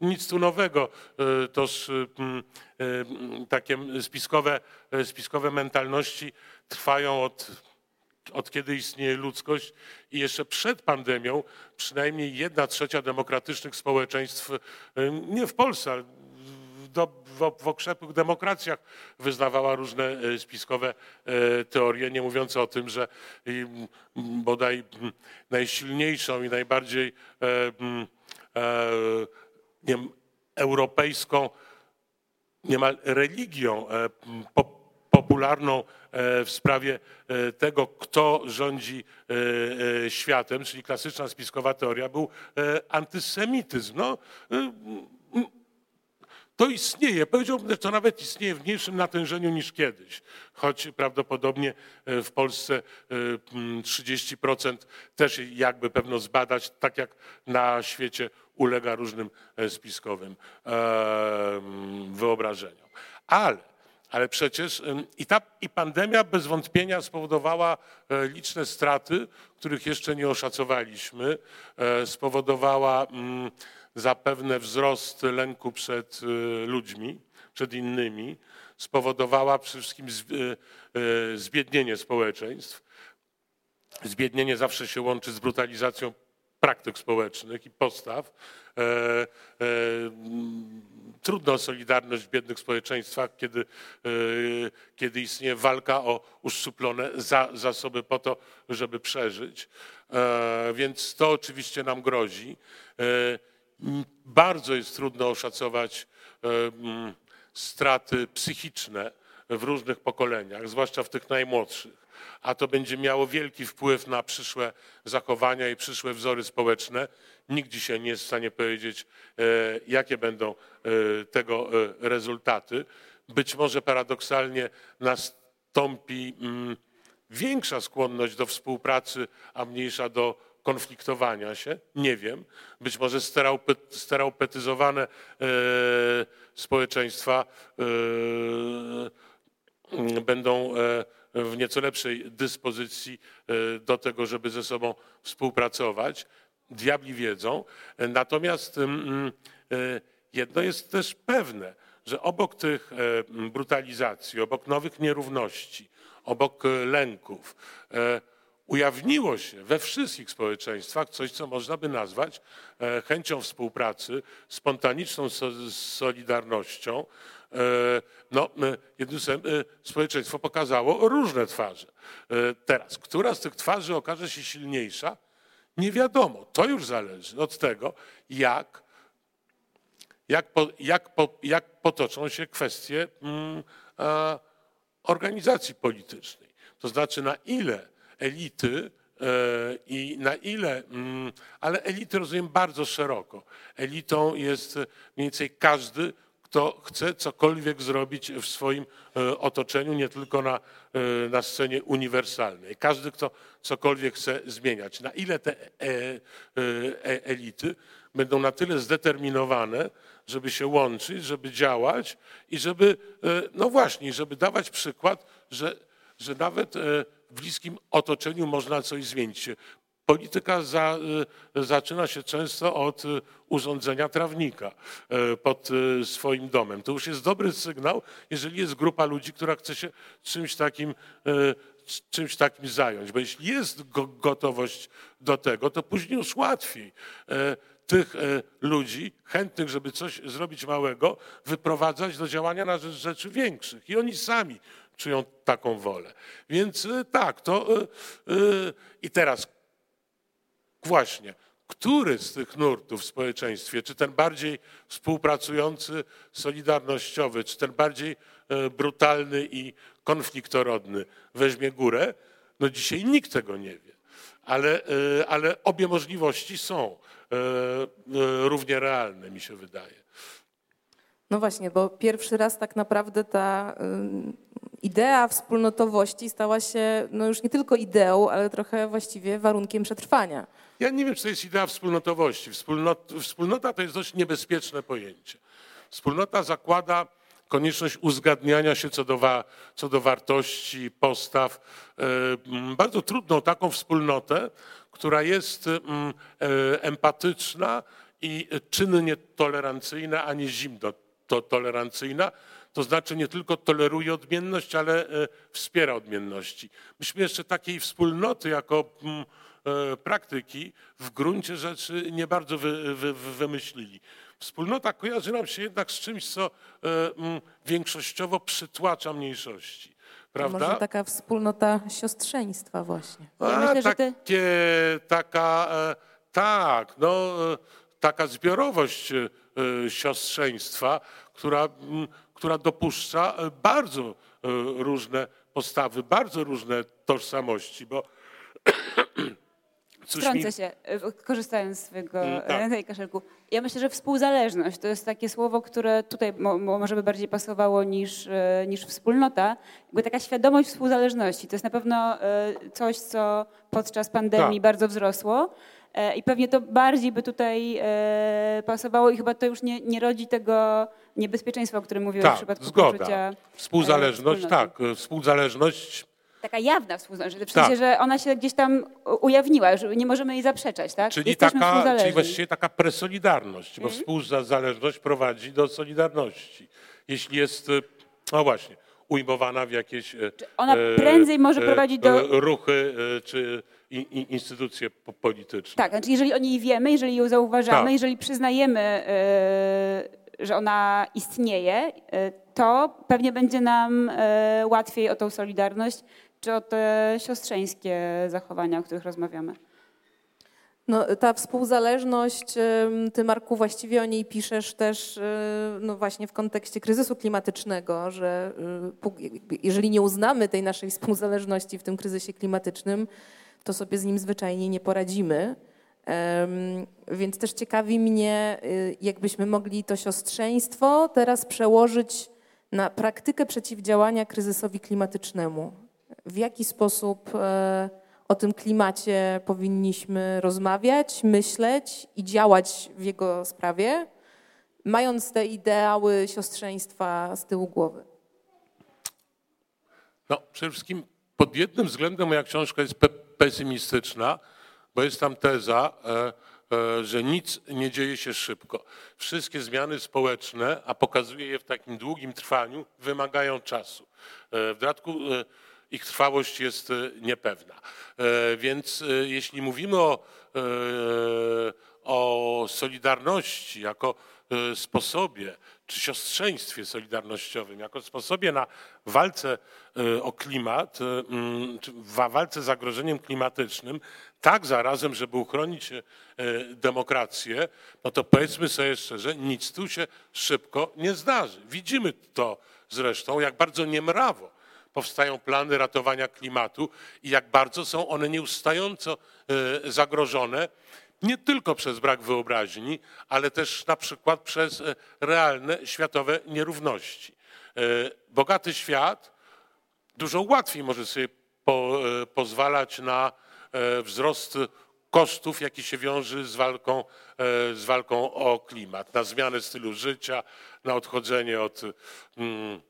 nic tu nowego. Toż takie spiskowe, spiskowe mentalności trwają od, od kiedy istnieje ludzkość i jeszcze przed pandemią przynajmniej jedna trzecia demokratycznych społeczeństw, nie w Polsce, ale do, w, w okrzepłych demokracjach wyznawała różne e, spiskowe e, teorie, nie mówiąc o tym, że bodaj najsilniejszą i najbardziej e, nie, europejską niemal religią popularną w sprawie tego, kto rządzi światem, czyli klasyczna spiskowa teoria, był antysemityzm. No, to istnieje. Powiedziałbym, że to nawet istnieje w mniejszym natężeniu niż kiedyś, choć prawdopodobnie e, w Polsce 30% też jakby pewno zbadać, tak jak na świecie ulega różnym spiskowym wyobrażeniom. Ale ale przecież i, ta, i pandemia bez wątpienia spowodowała e, liczne straty, których jeszcze nie oszacowaliśmy. E, spowodowała zapewne wzrost lęku przed e, ludźmi, przed innymi. Spowodowała przede wszystkim zbiednienie społeczeństw. Zbiednienie zawsze się łączy z brutalizacją praktyk społecznych i postaw. E, e, trudno o solidarność w biednych społeczeństwach, kiedy, e, kiedy istnieje walka o uszczuplone za, zasoby po to, żeby przeżyć. Więc to oczywiście nam grozi. Bardzo jest trudno oszacować straty psychiczne w różnych pokoleniach, zwłaszcza w tych najmłodszych a to będzie miało wielki wpływ na przyszłe zachowania i przyszłe wzory społeczne. Nikt dzisiaj nie jest w stanie powiedzieć, e, jakie będą e, tego e, rezultaty. Być może paradoksalnie nastąpi mm, większa skłonność do współpracy, a mniejsza do konfliktowania się. Nie wiem. Być może steraupetyzowane społeczeństwa będą w nieco lepszej dyspozycji e, do tego, żeby ze sobą współpracować. Diabli wiedzą. Natomiast mm, e, jedno jest też pewne, że obok tych e, brutalizacji, obok nowych nierówności, obok lęków, ujawniło się we wszystkich społeczeństwach coś, co można by nazwać chęcią współpracy, spontaniczną solidarnością, E, no, e, jednym słowem, e, społeczeństwo pokazało różne twarze. Teraz, która z tych twarzy okaże się silniejsza, nie wiadomo. To już zależy od tego, jak, jak, po, jak, po, jak potoczą się kwestie mm, organizacji politycznej. To znaczy, na ile elity i na ile, mm, ale elity rozumiem bardzo szeroko. Elitą jest mniej więcej każdy, kto chce cokolwiek zrobić w swoim e, otoczeniu, nie tylko na, e, na scenie uniwersalnej. Każdy, kto cokolwiek chce zmieniać. Na ile te e, elity będą na tyle zdeterminowane, żeby się łączyć, żeby działać i żeby, no właśnie, żeby dawać przykład, że, że nawet bliskim otoczeniu można coś zmienić. Polityka za, y, zaczyna się często od y, urządzenia trawnika y, pod swoim domem. To już jest dobry sygnał, jeżeli jest grupa ludzi, która chce się czymś takim, czymś takim zająć. Bo jeśli jest gotowość do tego, to później już łatwiej tych ludzi chętnych, żeby coś zrobić małego, wyprowadzać do działania na rzecz rzeczy większych. I oni sami czują taką wolę. Więc tak, to i teraz Właśnie, który z tych nurtów w społeczeństwie, czy ten bardziej współpracujący, solidarnościowy, czy ten bardziej brutalny i konfliktorodny weźmie górę, no dzisiaj nikt tego nie wie. Ale, ale obie możliwości są równie realne, mi się wydaje. No właśnie, bo pierwszy raz tak naprawdę ta idea wspólnotowości stała się no już nie tylko ideą, ale trochę właściwie warunkiem przetrwania. Ja nie wiem, czy to jest idea wspólnotowości. Wspólnot, wspólnota to jest dość niebezpieczne pojęcie. Wspólnota zakłada konieczność uzgadniania się co do, wa, co do wartości, postaw. Bardzo trudną taką wspólnotę, która jest e, empatyczna i czynnie tolerancyjna, a nie zimno to tolerancyjna. To znaczy nie tylko toleruje odmienność, ale e, wspiera odmienności. Myśmy jeszcze takiej wspólnoty jako E, praktyki w gruncie rzeczy nie bardzo wy, wy, wymyślili. Wspólnota kojarzy nam się jednak z czymś, co e, większościowo przytłacza mniejszości. Prawda? Może taka wspólnota siostrzeństwa właśnie. Ja A, myślę, takie, ty... taka, tak, no, taka zbiorowość siostrzeństwa, która, która dopuszcza bardzo różne postawy, bardzo różne tożsamości, bo Cóż Wtrącę mi- się, e, korzystając z swojego Mm, tak. e, tej kaszelku. Ja myślę, że współzależność to jest takie słowo, które tutaj mo, mo, może by bardziej pasowało niż, e, niż wspólnota. Jakby taka świadomość współzależności to jest na pewno e, coś, co podczas pandemii Tak. bardzo wzrosło. E, I pewnie to bardziej by tutaj e, pasowało i chyba to już nie, nie rodzi tego niebezpieczeństwa, o którym mówiłem w Tak, przypadku zgoda. poczucia Współzależność, wspólnoty. tak. e, Współzależność Taka jawna współzależność, w Tak. sensie, że ona się gdzieś tam ujawniła, że nie możemy jej zaprzeczać, tak? Czyli, Jesteśmy taka, czyli właściwie taka presolidarność, Mhm. bo współzależność prowadzi do solidarności. Jeśli jest, e, no właśnie, ujmowana w jakieś e, ona e, prędzej może e, prowadzić do- e, ruchy e, czy instytucje po- polityczne. Tak, znaczy jeżeli o niej wiemy, jeżeli ją zauważamy, Tak. jeżeli przyznajemy, e, że ona istnieje, e, to pewnie będzie nam e, łatwiej o tą solidarność, czy o te siostrzeńskie zachowania, o których rozmawiamy. No, ta współzależność, ty Marku właściwie o niej piszesz też e, no właśnie w kontekście kryzysu klimatycznego, że jeżeli nie uznamy tej naszej współzależności w tym kryzysie klimatycznym, to sobie z nim zwyczajnie nie poradzimy. Więc też ciekawi mnie, y, jakbyśmy mogli to siostrzeństwo teraz przełożyć na praktykę przeciwdziałania kryzysowi klimatycznemu. W jaki sposób e, o tym klimacie powinniśmy rozmawiać, myśleć i działać w jego sprawie, mając te ideały siostrzeństwa z tyłu głowy? No, przede wszystkim pod jednym względem moja książka jest pe pesymistyczna, bo jest tam teza, e, e, że nic nie dzieje się szybko. Wszystkie zmiany społeczne, a pokazuje je w takim długim trwaniu, wymagają czasu. E, w dodatku ich trwałość jest niepewna. Więc jeśli mówimy o, o solidarności jako sposobie, czy siostrzeństwie solidarnościowym, jako sposobie na walce e, o klimat, e, mm, walce z zagrożeniem klimatycznym, tak zarazem, żeby uchronić e, demokrację, no to powiedzmy sobie szczerze, nic tu się szybko nie zdarzy. Widzimy to zresztą, jak bardzo niemrawo powstają plany ratowania klimatu i jak bardzo są one nieustająco zagrożone, nie tylko przez brak wyobraźni, ale też na przykład przez e, realne światowe nierówności. E, Bogaty świat dużo łatwiej może sobie po, e, pozwalać na wzrost kosztów, jaki się wiąże z walką, z walką o klimat, na zmianę stylu życia, na odchodzenie od, mm,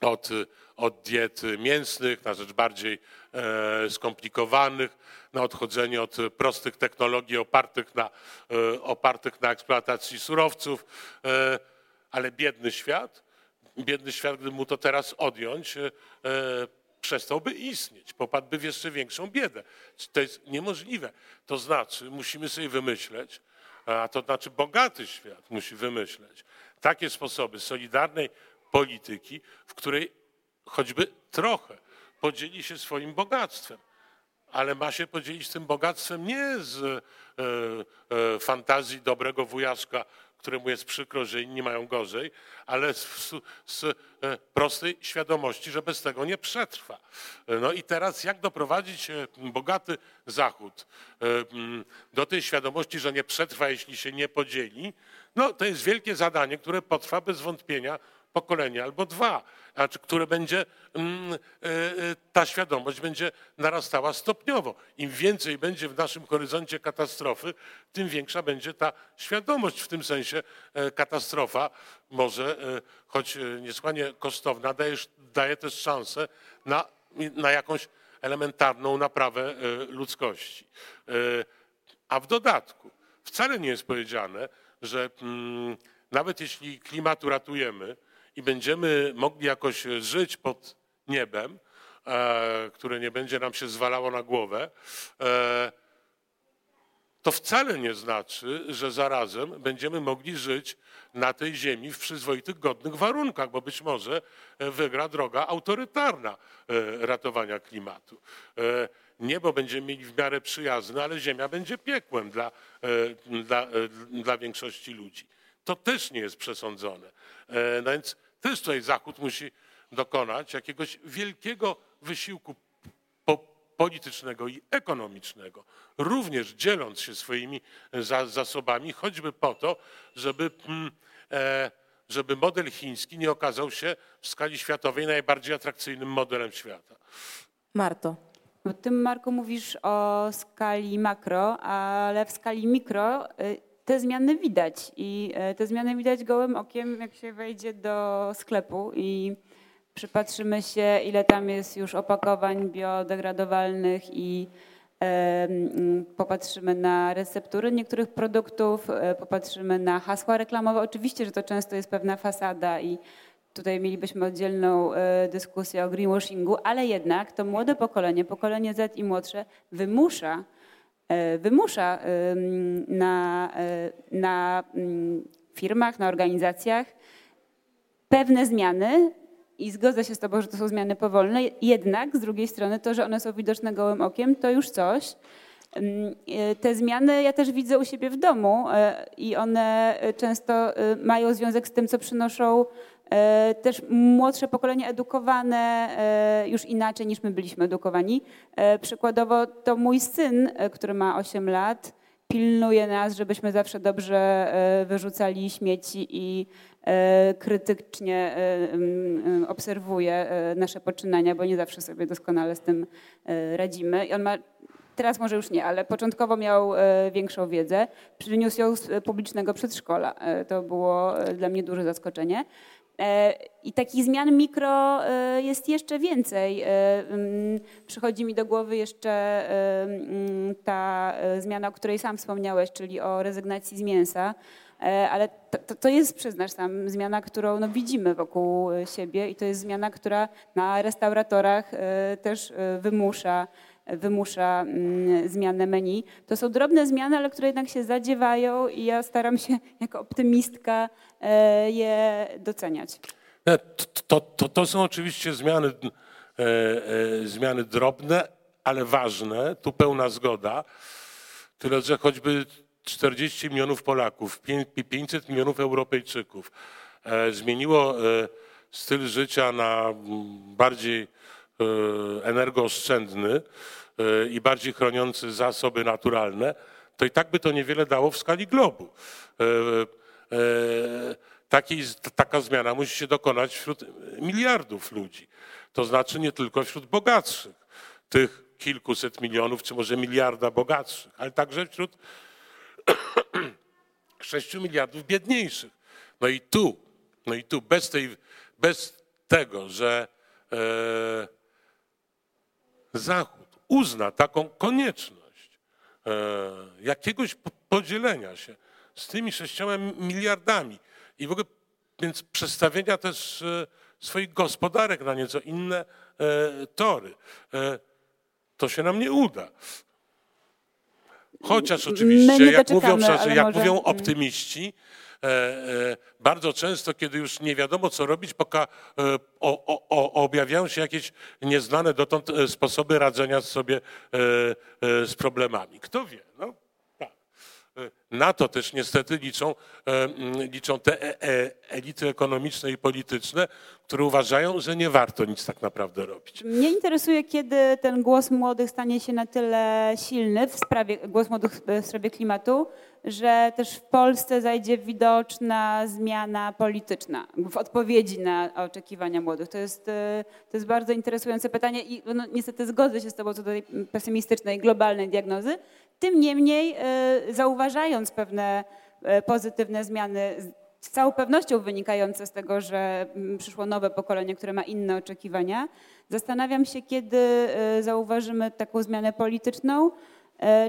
od, od diet mięsnych na rzecz bardziej skomplikowanych, na odchodzenie od prostych technologii opartych na, e, opartych na eksploatacji surowców, e, ale biedny świat, biedny świat, gdyby mu to teraz odjąć, e, przestałby istnieć, popadłby w jeszcze większą biedę. To jest niemożliwe. To znaczy, musimy sobie wymyśleć, a to znaczy bogaty świat musi wymyśleć takie sposoby solidarnej polityki, w której choćby trochę podzieli się swoim bogactwem ale ma się podzielić tym bogactwem nie z e, e, fantazji dobrego wujaszka, któremu jest przykro, że inni mają gorzej, ale z, z e, prostej świadomości, że bez tego nie przetrwa. E, No i teraz jak doprowadzić e, bogaty Zachód do tej świadomości, że nie przetrwa, jeśli się nie podzieli? No to jest wielkie zadanie, które potrwa bez wątpienia pokolenie albo dwa, znaczy, które będzie, mm, e, e, ta świadomość będzie narastała stopniowo. Im więcej będzie w naszym horyzoncie katastrofy, tym większa będzie ta świadomość. W tym sensie e, katastrofa może, choć e, niesłychanie kosztowna, daje, daje też szansę na, na jakąś elementarną naprawę ludzkości. A w dodatku wcale nie jest powiedziane, że mm, nawet jeśli klimat uratujemy i będziemy mogli jakoś żyć pod niebem, e, które nie będzie nam się zwalało na głowę, e, to wcale nie znaczy, że zarazem będziemy mogli żyć na tej ziemi w przyzwoitych, godnych warunkach, bo być może e, wygra droga autorytarna e, ratowania klimatu. E, Niebo będziemy mieli w miarę przyjazne, ale ziemia będzie piekłem dla, e, dla, e, dla większości ludzi. To też nie jest przesądzone. E, No więc też tutaj Zachód musi dokonać jakiegoś wielkiego wysiłku po, politycznego i ekonomicznego, również dzieląc się swoimi za, zasobami, choćby po to, żeby, mm, e, żeby model chiński nie okazał się w skali światowej najbardziej atrakcyjnym modelem świata. Marto. Bo ty, Marko, mówisz o skali makro, ale w skali mikro y, te zmiany widać. I y, te zmiany widać gołym okiem, jak się wejdzie do sklepu i przypatrzymy się, ile tam jest już opakowań biodegradowalnych i mm, popatrzymy na receptury niektórych produktów, e, popatrzymy na hasła reklamowe. Oczywiście, że to często jest pewna fasada i tutaj mielibyśmy oddzielną e, dyskusję o greenwashingu, ale jednak to młode pokolenie, pokolenie Z i młodsze wymusza, e, wymusza na, na mm, firmach, na organizacjach pewne zmiany, i zgodzę się z Tobą, że to są zmiany powolne, jednak z drugiej strony to, że one są widoczne gołym okiem, to już coś. Mm, e, te zmiany ja też widzę u siebie w domu e, i one e, często mają związek z tym, co przynoszą też młodsze pokolenie edukowane już inaczej niż my byliśmy edukowani. Przykładowo to mój syn, który ma 8 lat, pilnuje nas, żebyśmy zawsze dobrze wyrzucali śmieci i E, krytycznie e, obserwuje e, nasze poczynania, bo nie zawsze sobie doskonale z tym radzimy. I on ma Teraz może już nie, ale początkowo miał większą wiedzę. Przyniósł ją z publicznego przedszkola. To było dla mnie duże zaskoczenie. I takich zmian mikro jest jeszcze więcej. Przychodzi mi do głowy jeszcze ta zmiana, o której sam wspomniałeś, czyli o rezygnacji z mięsa. E, ale to, to, to, jest, przyznasz sam, zmiana, którą no, widzimy wokół siebie i to jest zmiana, która na restauratorach e, też e, wymusza wymusza mm, zmianę menu. To są drobne zmiany, ale które jednak się zadziewają i ja staram się [laughs] jako optymistka je doceniać. To, to, to są oczywiście zmiany, zmiany drobne, ale ważne. Tu pełna zgoda. Tyle, że choćby 40 milionów Polaków, 500 milionów Europejczyków e, zmieniło e, styl życia na bardziej e, energooszczędny i bardziej chroniący zasoby naturalne, to i tak by to niewiele dało w skali globu. Takiej, taka zmiana musi się dokonać wśród miliardów ludzi. To znaczy nie tylko wśród bogatszych, tych kilkuset milionów, czy może miliarda bogatszych, ale także wśród [coughs] 6 miliardów biedniejszych. No i tu, no i tu bez, tej, bez tego, że e, Zachód uzna taką konieczność e, jakiegoś podzielenia się z tymi sześcioma miliardami i w ogóle więc przestawienia też e, swoich gospodarek na nieco inne e, tory, to się nam nie uda. Chociaż oczywiście, jak mówią, jak może... mówią mm. optymiści, bardzo często, kiedy już nie wiadomo, co robić, poka, e, o, o, objawiają się jakieś nieznane dotąd sposoby radzenia sobie z problemami. Kto wie? E, na to też niestety liczą, e, liczą te e, elity ekonomiczne i polityczne, które uważają, że nie warto nic tak naprawdę robić. Mnie interesuje, kiedy ten głos młodych stanie się na tyle silny w sprawie, głos młodych w sprawie klimatu, że też w Polsce zajdzie widoczna zmiana polityczna w odpowiedzi na oczekiwania młodych. To jest, to jest bardzo interesujące pytanie i no, niestety zgodzę się z Tobą co do tej pesymistycznej, globalnej diagnozy. Tym niemniej, e, zauważając pewne e, pozytywne zmiany, z całą pewnością wynikające z tego, że mm, przyszło nowe pokolenie, które ma inne oczekiwania, zastanawiam się, kiedy e, zauważymy taką zmianę polityczną.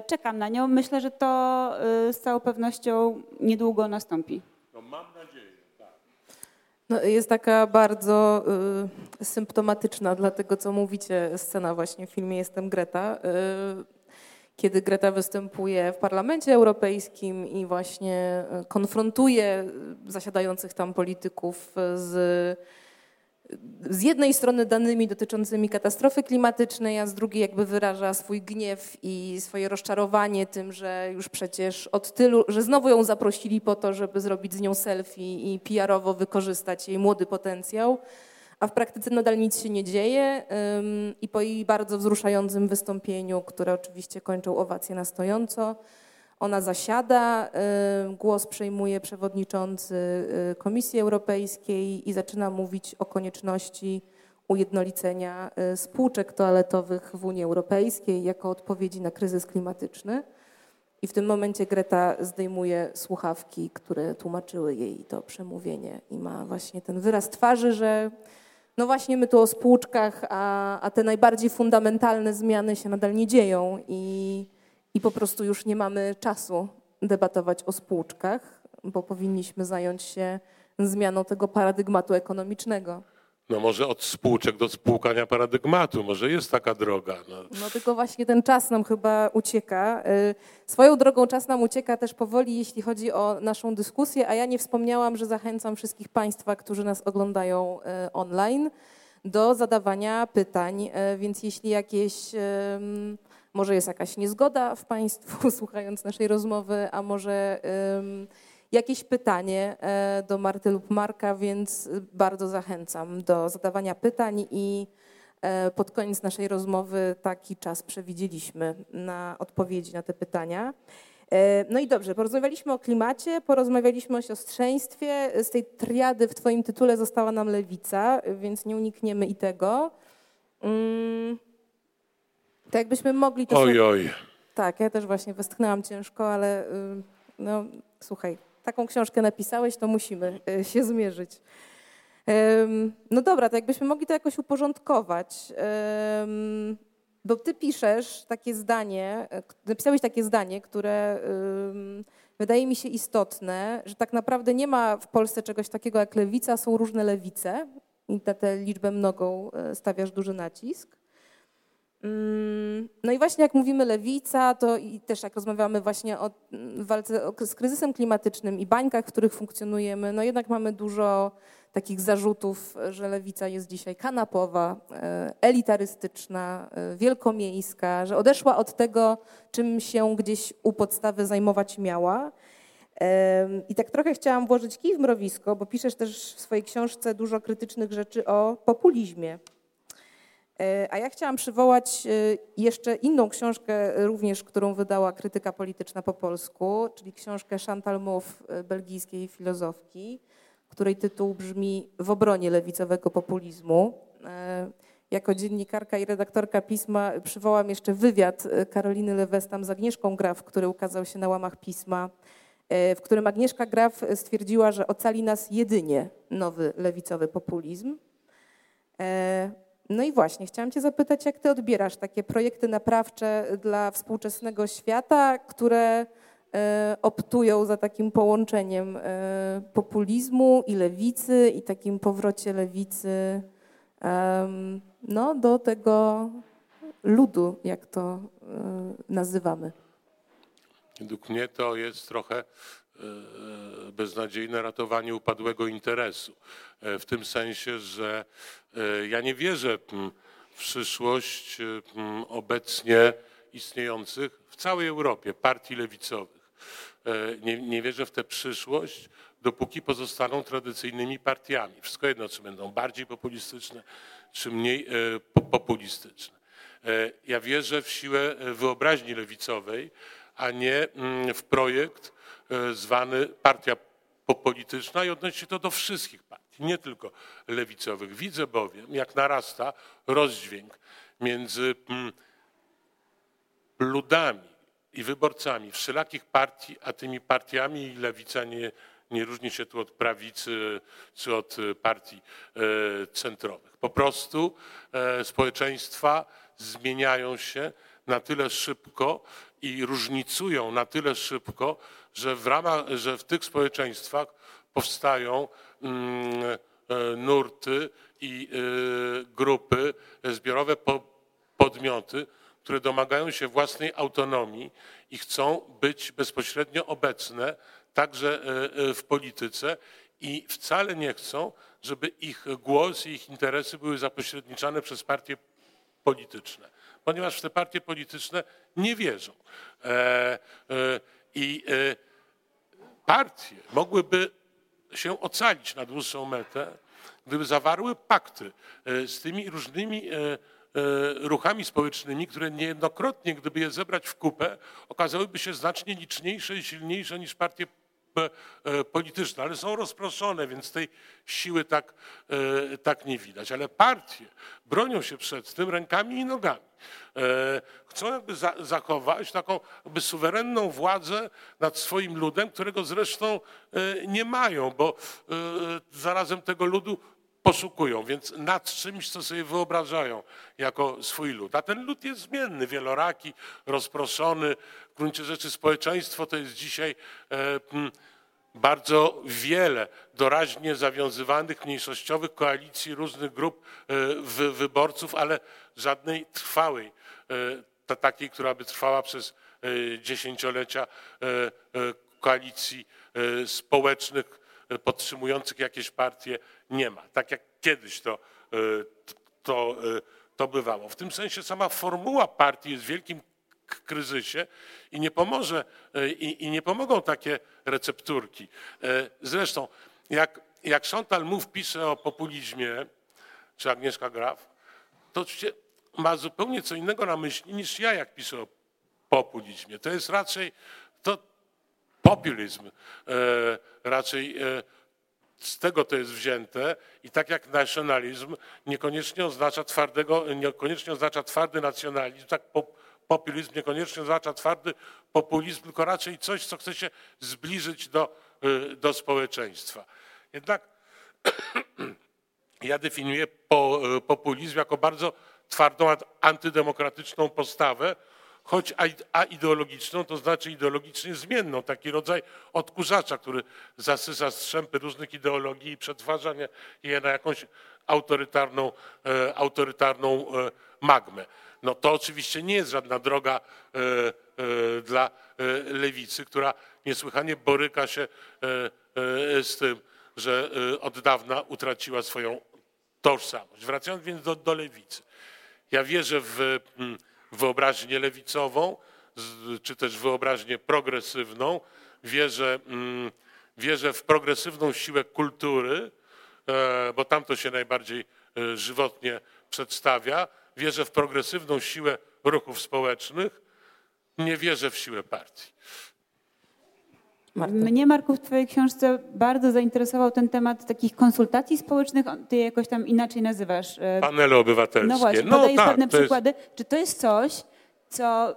Czekam na nią. Myślę, że to z całą pewnością niedługo nastąpi. No mam nadzieję, tak. No, jest taka bardzo y, symptomatyczna dla tego, co mówicie, scena właśnie w filmie Jestem Greta. Y, kiedy Greta występuje w Parlamencie Europejskim i właśnie e, konfrontuje zasiadających tam polityków z, z jednej strony danymi dotyczącymi katastrofy klimatycznej, a z drugiej jakby wyraża swój gniew i swoje rozczarowanie tym, że już przecież od tylu, że znowu ją zaprosili po to, żeby zrobić z nią selfie i PR-owo wykorzystać jej młody potencjał a w praktyce nadal nic się nie dzieje i po jej bardzo wzruszającym wystąpieniu, które oczywiście kończą owację na stojąco, ona zasiada, głos przejmuje przewodniczący y, Komisji Europejskiej i zaczyna mówić o konieczności ujednolicenia y, spółczek toaletowych w Unii Europejskiej jako odpowiedzi na kryzys klimatyczny. I w tym momencie Greta zdejmuje słuchawki, które tłumaczyły jej to przemówienie i ma właśnie ten wyraz twarzy, że no właśnie my tu o spółczkach, a, a te najbardziej fundamentalne zmiany się nadal nie dzieją i, i po prostu już nie mamy czasu debatować o spółczkach, bo powinniśmy zająć się zmianą tego paradygmatu ekonomicznego. No może od spółczek do spłukania paradygmatu, może jest taka droga. No. no. tylko właśnie ten czas nam chyba ucieka. Y, swoją drogą czas nam ucieka też powoli, jeśli chodzi o naszą dyskusję, a ja nie wspomniałam, że zachęcam wszystkich Państwa, którzy nas oglądają y, online, do zadawania pytań, y, więc jeśli jakieś, może jest jakaś niezgoda w Państwu [laughs] słuchając naszej rozmowy, a może jakieś pytanie e, do Marty lub Marka, więc bardzo zachęcam do zadawania pytań i e, pod koniec naszej rozmowy taki czas przewidzieliśmy na odpowiedzi na te pytania. E, no i dobrze, porozmawialiśmy o klimacie, porozmawialiśmy o siostrzeństwie. Z tej triady w Twoim tytule została nam lewica, więc nie unikniemy i tego. To jakbyśmy mogli. Oj, oj. Tak, ja też właśnie westchnęłam ciężko, ale y, no, słuchaj, taką książkę napisałeś, to musimy e, się zmierzyć. No dobra, to jakbyśmy mogli to jakoś uporządkować. Bo ty piszesz takie zdanie, e, napisałeś takie zdanie, które wydaje mi się istotne, że tak naprawdę nie ma w Polsce czegoś takiego jak lewica, są różne lewice i na tę liczbę mnogą e, stawiasz duży nacisk. Mm, no i właśnie jak mówimy lewica, to i też jak rozmawiamy właśnie o walce z kryzysem klimatycznym i bańkach, w których funkcjonujemy, no jednak mamy dużo takich zarzutów, że lewica jest dzisiaj kanapowa, e, elitarystyczna, e, wielkomiejska, że odeszła od tego, czym się gdzieś u podstawy zajmować miała. I tak trochę chciałam włożyć kij w mrowisko, bo piszesz też w swojej książce dużo krytycznych rzeczy o populizmie. E, a ja chciałam przywołać e, jeszcze inną książkę, również którą wydała krytyka polityczna po polsku, czyli książkę Chantal Mouffe, e, belgijskiej filozofki, której tytuł brzmi W obronie lewicowego populizmu. Jako dziennikarka i redaktorka pisma przywołam jeszcze wywiad Karoliny Lewestam z Agnieszką Graf, który ukazał się na łamach pisma, w którym Agnieszka Graf stwierdziła, że ocali nas jedynie nowy lewicowy populizm. No i właśnie, chciałam Cię zapytać, jak Ty odbierasz takie projekty naprawcze dla współczesnego świata, które e, optują za takim połączeniem e, populizmu i lewicy i takim powrocie lewicy no, do tego ludu, jak to e, nazywamy. Według mnie to jest trochę beznadziejne ratowanie upadłego interesu. W tym sensie, że E, ja nie wierzę w przyszłość obecnie istniejących w całej Europie partii lewicowych. E, nie, nie wierzę w tę przyszłość, dopóki pozostaną tradycyjnymi partiami. Wszystko jedno, czy będą bardziej populistyczne, czy mniej e, populistyczne. Ja wierzę w siłę wyobraźni lewicowej, a nie w projekt zwany partia polityczna i odnosi się to do wszystkich partii nie tylko lewicowych. Widzę bowiem, jak narasta rozdźwięk między mm, ludami i wyborcami wszelakich partii, a tymi partiami i lewica nie, nie różni się tu od prawicy czy od partii e, centrowych. Po prostu e, społeczeństwa zmieniają się na tyle szybko i różnicują na tyle szybko, że w, ramach, że w tych społeczeństwach powstają mm, e, nurty i e, grupy, zbiorowe podmioty, które domagają się własnej autonomii i chcą być bezpośrednio obecne także e, w polityce i wcale nie chcą, żeby ich głos i ich interesy były zapośredniczane przez partie polityczne, ponieważ w te partie polityczne nie wierzą. I partie mogłyby się ocalić na dłuższą metę, gdyby zawarły pakty e, z tymi różnymi e, e, ruchami społecznymi, które niejednokrotnie, gdyby je zebrać w kupę, okazałyby się znacznie liczniejsze i silniejsze niż partie polityczne, ale są rozproszone, więc tej siły tak, tak nie widać. Ale partie bronią się przed tym rękami i nogami. Chcą jakby zachować taką jakby suwerenną władzę nad swoim ludem, którego zresztą nie mają, bo zarazem tego ludu poszukują, więc nad czymś, co sobie wyobrażają jako swój lud. A ten lud jest zmienny, wieloraki, rozproszony. W gruncie rzeczy społeczeństwo to jest dzisiaj e, bardzo wiele doraźnie zawiązywanych mniejszościowych koalicji różnych grup e, wyborców, ale żadnej trwałej, e, takiej, która by trwała przez dziesięciolecia koalicji społecznych podtrzymujących jakieś partie nie ma. Tak jak kiedyś to, to, to bywało. W tym sensie sama formuła partii jest wielkim kryzysie i nie pomoże, e, i, i nie pomogą takie recepturki. Zresztą, jak, jak Chantal Mouffe pisze o populizmie, czy Agnieszka Graf, to oczywiście ma zupełnie co innego na myśli niż ja, jak piszę o populizmie. To jest raczej to populizm, raczej z tego to jest wzięte i tak jak nacjonalizm niekoniecznie oznacza twardego, niekoniecznie oznacza twardy nacjonalizm, tak populizm niekoniecznie oznacza twardy populizm, tylko raczej coś, co chce się zbliżyć do, y, do społeczeństwa. Jednak [clears throat] ja definiuję y, populizm jako bardzo twardą, antydemokratyczną postawę, choć aideologiczną, to znaczy ideologicznie zmienną, taki rodzaj odkurzacza, który zasysa strzępy różnych ideologii i przetwarza je na jakąś autorytarną, e, autorytarną e, magmę. No to oczywiście nie jest żadna droga e, dla lewicy, która niesłychanie boryka się z tym, że od dawna utraciła swoją tożsamość. Wracając więc do, do lewicy. Ja wierzę w wyobraźnię lewicową, czy też wyobraźnię progresywną. Wierzę, wierzę w progresywną siłę kultury, bo tam to się najbardziej e, żywotnie przedstawia. Wierzę w progresywną siłę ruchów społecznych. Nie wierzę w siłę partii. Marta. Mnie, Marku, w Twojej książce bardzo zainteresował ten temat takich konsultacji społecznych. Ty je jakoś tam inaczej nazywasz. E, Panele obywatelskie. No właśnie, no, podajesz tak, pewne przykłady. Jest... Czy to jest coś, co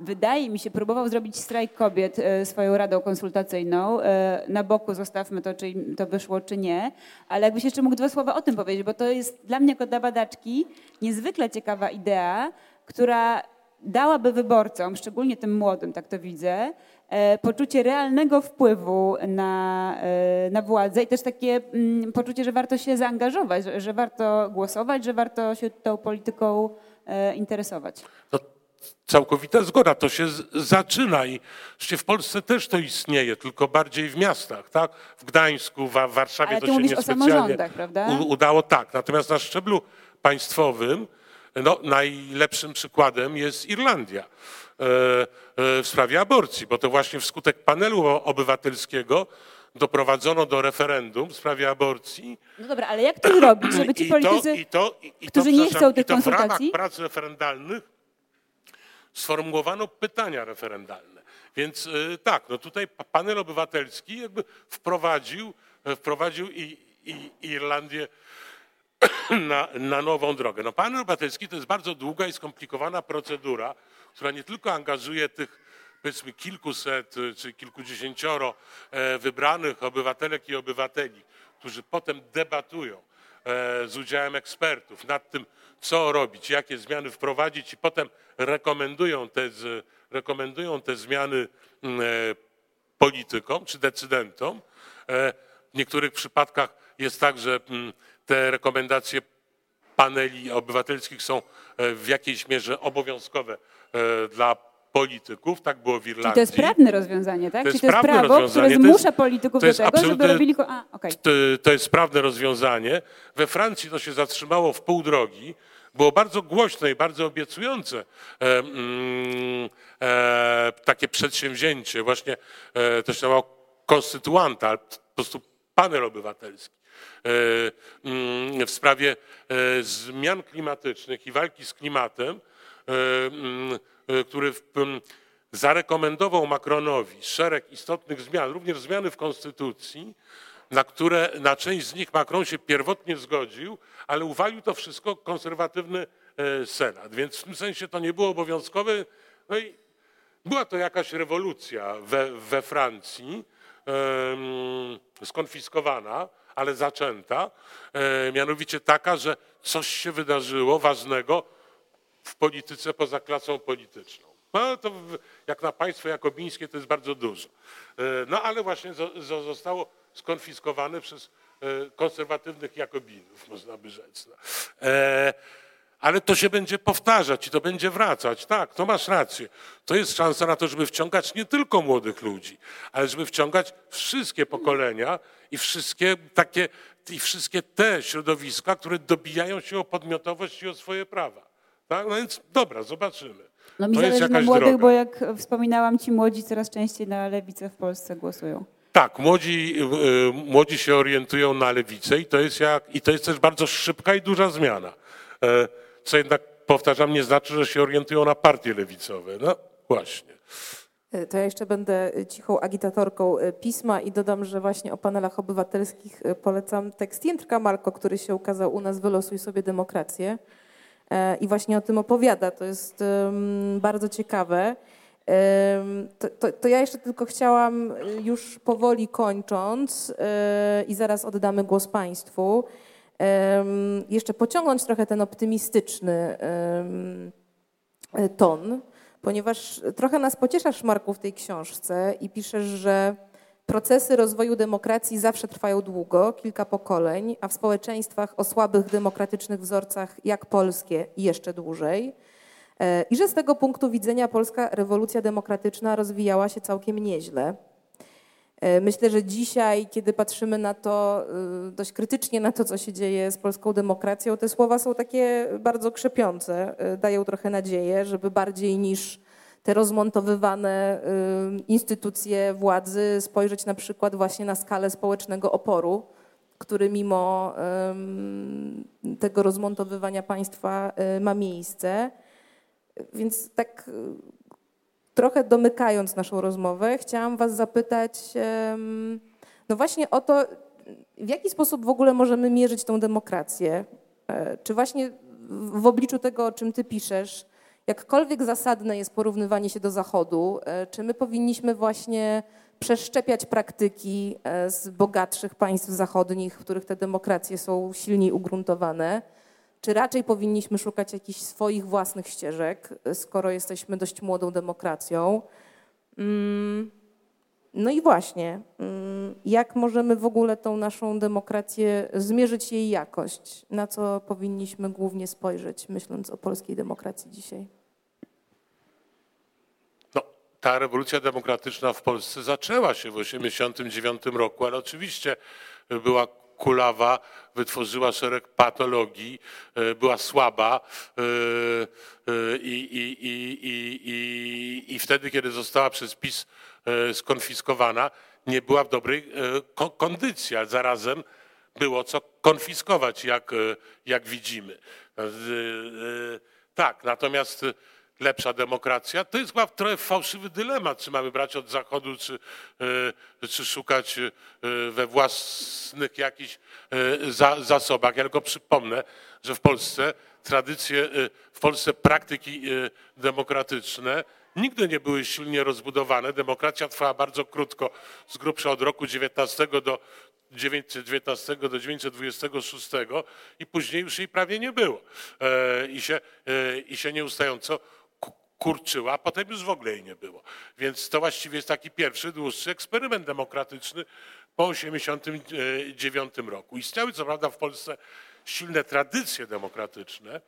wydaje mi się, próbował zrobić strajk kobiet e, swoją radą konsultacyjną. E, na boku zostawmy to, czy to wyszło, czy nie. Ale jakbyś jeszcze mógł dwa słowa o tym powiedzieć, bo to jest dla mnie jako dla badaczki niezwykle ciekawa idea, która dałaby wyborcom, szczególnie tym młodym, tak to widzę, E, poczucie realnego wpływu na, na władzę i też takie mm, poczucie, że warto się zaangażować, że warto głosować, że warto się tą polityką interesować. No, całkowita zgoda, to się zaczyna i w Polsce też to istnieje, tylko bardziej w miastach, tak? W Gdańsku, w Warszawie Ale to się niespecjalnie udało, tak. Natomiast na szczeblu państwowym no, najlepszym przykładem jest Irlandia E, e, w sprawie aborcji, bo to właśnie wskutek panelu obywatelskiego doprowadzono do referendum w sprawie aborcji. No dobra, ale jak to zrobić, żeby ci politycy, i to, i to, i którzy nie chcą tych konsultacji... w ramach prac referendalnych sformułowano pytania referendalne. Więc e, tak, no tutaj panel obywatelski jakby wprowadził, wprowadził i, i Irlandię [coughs] na, na nową drogę. No panel obywatelski to jest bardzo długa i skomplikowana procedura, która nie tylko angażuje tych powiedzmy kilkuset czy kilkudziesięcioro e, wybranych obywatelek i obywateli, którzy potem debatują e, z udziałem ekspertów nad tym, co robić, jakie zmiany wprowadzić i potem rekomendują te, rekomendują te zmiany mm, e, politykom czy decydentom. W niektórych przypadkach jest tak, że mm, te rekomendacje paneli obywatelskich są w jakiejś mierze obowiązkowe E, dla polityków, tak było w Irlandii. Czyli to jest prawne rozwiązanie, tak? To Czyli to jest prawo, które zmusza jest, polityków do tego, żeby robili... A, okay. to, to jest prawne rozwiązanie. We Francji to się zatrzymało w pół drogi. Było bardzo głośne i bardzo obiecujące e, mm, e, takie przedsięwzięcie. Właśnie e, to się nazywało konstytuanta, po prostu panel obywatelski mm, w sprawie zmian klimatycznych i walki z klimatem, mm, który zarekomendował Macronowi szereg istotnych zmian, również zmiany w konstytucji, na które na część z nich Macron się pierwotnie zgodził, ale uwalił to wszystko konserwatywny e, Senat. Więc w tym sensie to nie było obowiązkowe. No i była to jakaś rewolucja we, we Francji, skonfiskowana, ale zaczęta, e, mianowicie taka, że coś się wydarzyło ważnego w polityce poza klasą polityczną. No to jak na państwo jakobińskie to jest bardzo dużo. E, no ale właśnie zostało skonfiskowane przez e, konserwatywnych jakobinów, można by rzec. No. E, ale to się będzie powtarzać i to będzie wracać. Tak, to masz rację. To jest szansa na to, żeby wciągać nie tylko młodych ludzi, ale żeby wciągać wszystkie pokolenia i wszystkie takie, i wszystkie te środowiska, które dobijają się o podmiotowość i o swoje prawa. Tak? No więc dobra, zobaczymy. No mi to zależy na młodych, droga. bo jak wspominałam, ci młodzi coraz częściej na lewicę w Polsce głosują. Tak, młodzi, y, młodzi się orientują na lewicę i to, jest jak, i to jest też bardzo szybka i duża zmiana. E, co jednak, powtarzam, nie znaczy, że się orientują na partie lewicowe. No właśnie. E, to ja jeszcze będę cichą agitatorką e, pisma i dodam, że właśnie o panelach obywatelskich polecam tekst Jędrka Marko, który się ukazał u nas Wylosuj sobie demokrację i właśnie o tym opowiada. To jest bardzo ciekawe. To, to, to, ja jeszcze tylko chciałam, już powoli kończąc, y, i zaraz oddamy głos Państwu, jeszcze pociągnąć trochę ten optymistyczny ton, ponieważ trochę nas pocieszasz, Marku, w tej książce i piszesz, że procesy rozwoju demokracji zawsze trwają długo, kilka pokoleń, a w społeczeństwach o słabych demokratycznych wzorcach jak polskie jeszcze dłużej. E, I że z tego punktu widzenia polska rewolucja demokratyczna rozwijała się całkiem nieźle. E, myślę, że dzisiaj, kiedy patrzymy na to e, dość krytycznie na to, co się dzieje z polską demokracją, te słowa są takie bardzo krzepiące, dają trochę nadzieję, żeby bardziej niż te rozmontowywane instytucje władzy spojrzeć na przykład właśnie na skalę społecznego oporu, który mimo tego rozmontowywania państwa ma miejsce. Więc tak y, trochę domykając naszą rozmowę, chciałam Was zapytać, no właśnie o to, w jaki sposób w ogóle możemy mierzyć tą demokrację? E, czy właśnie w obliczu tego, o czym Ty piszesz, jakkolwiek zasadne jest porównywanie się do Zachodu, e, czy my powinniśmy właśnie przeszczepiać praktyki e, z bogatszych państw zachodnich, w których te demokracje są silniej ugruntowane? Czy raczej powinniśmy szukać jakichś swoich własnych ścieżek, skoro jesteśmy dość młodą demokracją? Mm, no i właśnie, mm, jak możemy w ogóle tą naszą demokrację zmierzyć jej jakość? Na co powinniśmy głównie spojrzeć, myśląc o polskiej demokracji dzisiaj? Ta rewolucja demokratyczna w Polsce zaczęła się w 1989 roku, ale oczywiście była kulawa, wytworzyła szereg patologii, e, była słaba e, e, i, i, i, i, wtedy, kiedy została przez PiS skonfiskowana, nie była w dobrej kondycji, a zarazem było co konfiskować, jak, jak widzimy. Tak, natomiast lepsza demokracja. To jest chyba trochę fałszywy dylemat, czy mamy brać od Zachodu, czy, e, czy szukać e, we własnych jakichś e, zasobach. Ja tylko przypomnę, że w Polsce tradycje, w Polsce praktyki demokratyczne nigdy nie były silnie rozbudowane. Demokracja trwała bardzo krótko, z grubsza od roku 19 do 919 do 926 i później już jej prawie nie było. I się, i się nieustająco kurczyła, a potem już w ogóle jej nie było. Więc to właściwie jest taki pierwszy, dłuższy eksperyment demokratyczny po 1989 roku. Istniały co prawda w Polsce silne tradycje demokratyczne,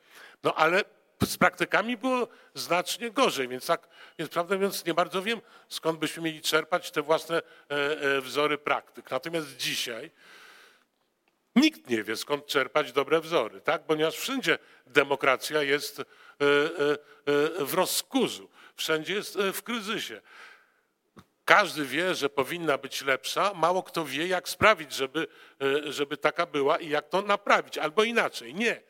no ale z praktykami było znacznie gorzej, więc tak, więc prawdę mówiąc nie bardzo wiem, skąd byśmy mieli czerpać te własne e, e, wzory praktyk. Natomiast dzisiaj nikt nie wie, skąd czerpać dobre wzory, tak? ponieważ wszędzie demokracja jest E, e, e, w rozkurzu, wszędzie jest w kryzysie. każdy wie, że powinna być lepsza, mało kto wie, jak sprawić, żeby, żeby taka była i jak to naprawić. Albo inaczej, nie.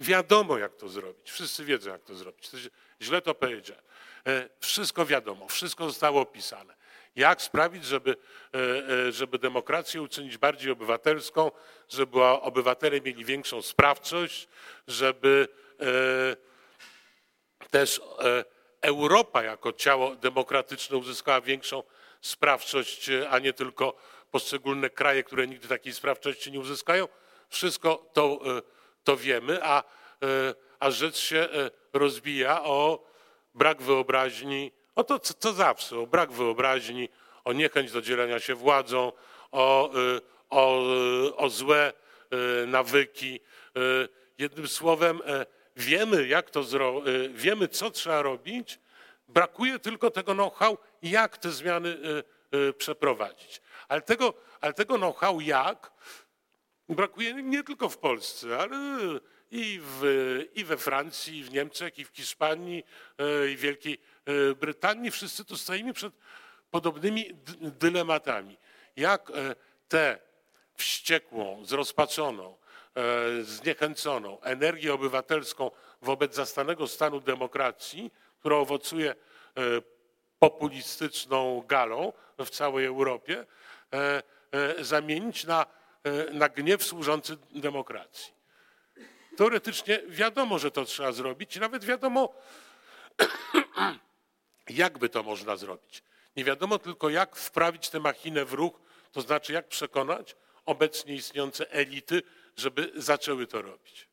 Wiadomo, jak to zrobić. Wszyscy wiedzą, jak to zrobić. Źle to powiedziałem. Wszystko wiadomo, wszystko zostało opisane. Jak sprawić, żeby, żeby demokrację uczynić bardziej obywatelską, żeby obywatele mieli większą sprawczość, żeby też Europa jako ciało demokratyczne uzyskała większą sprawczość, a nie tylko poszczególne kraje, które nigdy takiej sprawczości nie uzyskają. Wszystko to, e, to wiemy, a, e, a rzecz się e, rozbija o brak wyobraźni, o to co, co zawsze, o brak wyobraźni, o niechęć do dzielenia się władzą, o, o, o złe nawyki. Jednym słowem, wiemy, jak to zro... wiemy, co trzeba robić, brakuje tylko tego know-how, jak te zmiany przeprowadzić. Ale tego, ale tego know-how jak brakuje nie tylko w Polsce, ale i, w, i we Francji, i w Niemczech, i w Hiszpanii, i w Wielkiej Brytanii. Wszyscy tu stoimy przed podobnymi dylematami. Jak tę wściekłą, zrozpaczoną, zniechęconą energię obywatelską wobec zastanego stanu demokracji, która owocuje populistyczną galą w całej Europie, e, e, zamienić na, e, na gniew służący demokracji. Teoretycznie wiadomo, że to trzeba zrobić i nawet wiadomo, [clears throat] jak by to można zrobić. Nie wiadomo tylko, jak wprawić tę machinę w ruch, to znaczy jak przekonać obecnie istniejące elity, żeby zaczęły to robić.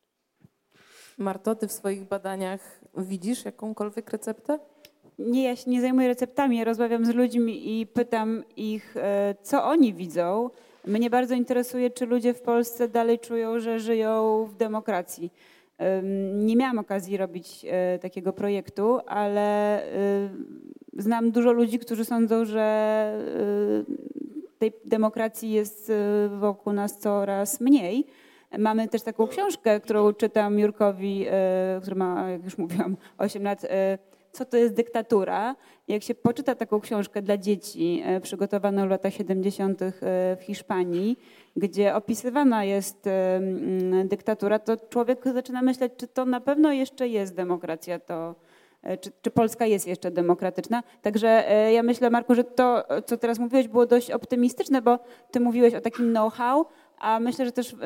Marto, ty w swoich badaniach widzisz jakąkolwiek receptę? Nie, ja się nie zajmuję receptami, ja rozmawiam z ludźmi i pytam ich, e, co oni widzą. Mnie bardzo interesuje, czy ludzie w Polsce dalej czują, że żyją w demokracji. Nie miałam okazji robić e, takiego projektu, ale e, znam dużo ludzi, którzy sądzą, że tej demokracji jest wokół nas coraz mniej. Mamy też taką książkę, którą czytam Jurkowi, który ma, jak już mówiłam, 8 lat co to jest dyktatura. Jak się poczyta taką książkę dla dzieci, e, przygotowaną w latach 70. E, w Hiszpanii, gdzie opisywana jest e, dyktatura, to człowiek zaczyna myśleć, czy to na pewno jeszcze jest demokracja, to, czy, czy, Polska jest jeszcze demokratyczna. Także ja myślę, Marku, że to, co teraz mówiłeś, było dość optymistyczne, bo ty mówiłeś o takim know-how, a myślę, że też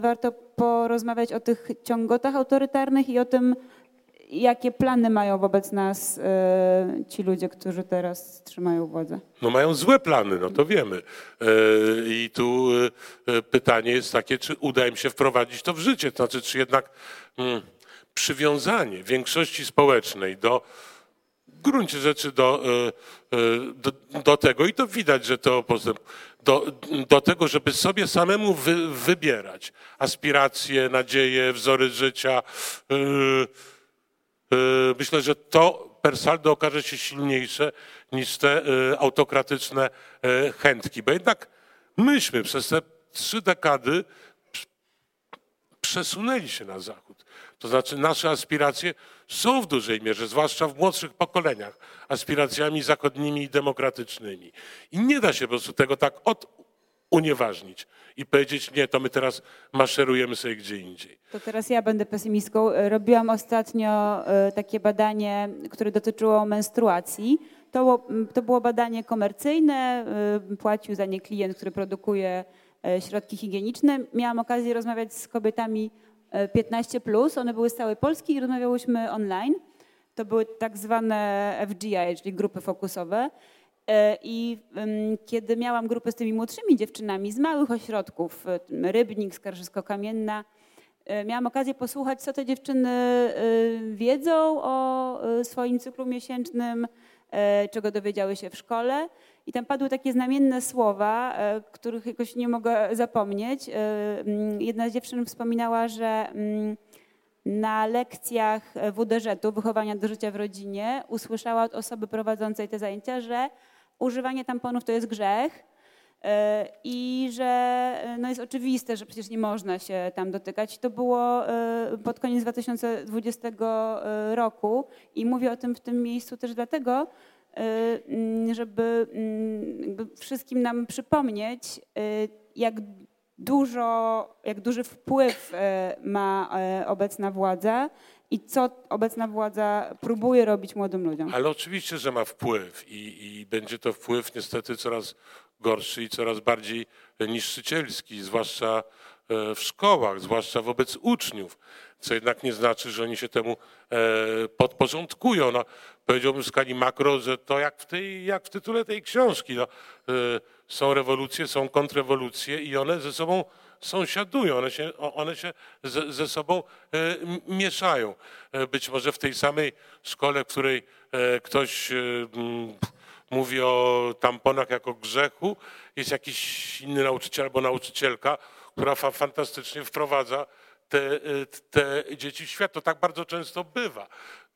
warto porozmawiać o tych ciągotach autorytarnych i o tym, jakie plany mają wobec nas e, ci ludzie, którzy teraz trzymają władzę? No mają złe plany, no to wiemy. E, I tu e, pytanie jest takie, czy uda im się wprowadzić to w życie, to znaczy, czy jednak mm, przywiązanie większości społecznej do w gruncie rzeczy do, do, do, tego i to widać, że to do, do tego, żeby sobie samemu wy, wybierać aspiracje, nadzieje, wzory życia, Y, myślę, że to per saldo okaże się silniejsze niż te y, autokratyczne y, chętki. Bo jednak myśmy przez te trzy dekady przesunęli się na zachód. To znaczy nasze aspiracje są w dużej mierze, zwłaszcza w młodszych pokoleniach, aspiracjami zachodnimi i demokratycznymi. I nie da się po prostu tego tak od, unieważnić i powiedzieć, nie, to my teraz maszerujemy sobie gdzie indziej. To teraz ja będę pesymistką. Robiłam ostatnio e, takie badanie, które dotyczyło menstruacji. To, to było badanie komercyjne, e, płacił za nie klient, który produkuje e, środki higieniczne. Miałam okazję rozmawiać z kobietami 15, plus. one były z całej Polski i rozmawiałyśmy online. To były tak zwane FGI, czyli grupy fokusowe. E, I kiedy miałam grupę z tymi młodszymi dziewczynami z małych ośrodków, e, Rybnik, Skarżysko-Kamienna, e, miałam okazję posłuchać, co te dziewczyny wiedzą o swoim cyklu miesięcznym, czego dowiedziały się w szkole. I tam padły takie znamienne słowa, których jakoś nie mogę zapomnieć. Jedna z dziewczyn wspominała, że na lekcjach WDŻ-u, wychowania do życia w rodzinie, usłyszała od osoby prowadzącej te zajęcia, że używanie tamponów to jest grzech e, i że e, no jest oczywiste, że przecież nie można się tam dotykać. To było e, pod koniec 2020 roku i mówię o tym w tym miejscu też dlatego, żeby wszystkim nam przypomnieć, jak dużo, jak duży wpływ ma obecna władza i co obecna władza próbuje robić młodym ludziom. Ale oczywiście, że ma wpływ i, i będzie to wpływ niestety coraz gorszy i coraz bardziej niszczycielski, zwłaszcza e, w szkołach, zwłaszcza wobec uczniów, co jednak nie znaczy, że oni się temu e, podporządkują. No, powiedziałbym w skali makro, że to jak w, tej, jak w tytule tej książki. No, e, są rewolucje, są kontrrewolucje i one ze sobą sąsiadują, one się, one się ze, ze sobą e, mieszają. E, Być może w tej samej szkole, w której e, ktoś mówi o tamponach jako grzechu, jest jakiś inny nauczyciel albo nauczycielka, która fa fantastycznie wprowadza te, te dzieci w świat. To tak bardzo często bywa.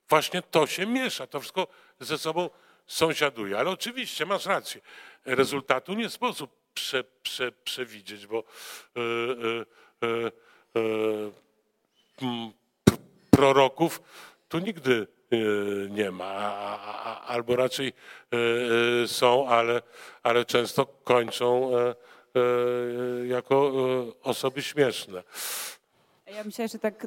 Właśnie to się miesza, to wszystko ze sobą sąsiaduje. Ale oczywiście masz rację. Rezultatu nie sposób prze, prze, przewidzieć, bo e, e, e, proroków tu nigdy nie ma, albo raczej są, ale, ale często kończą jako osoby śmieszne. Ja myślę, że tak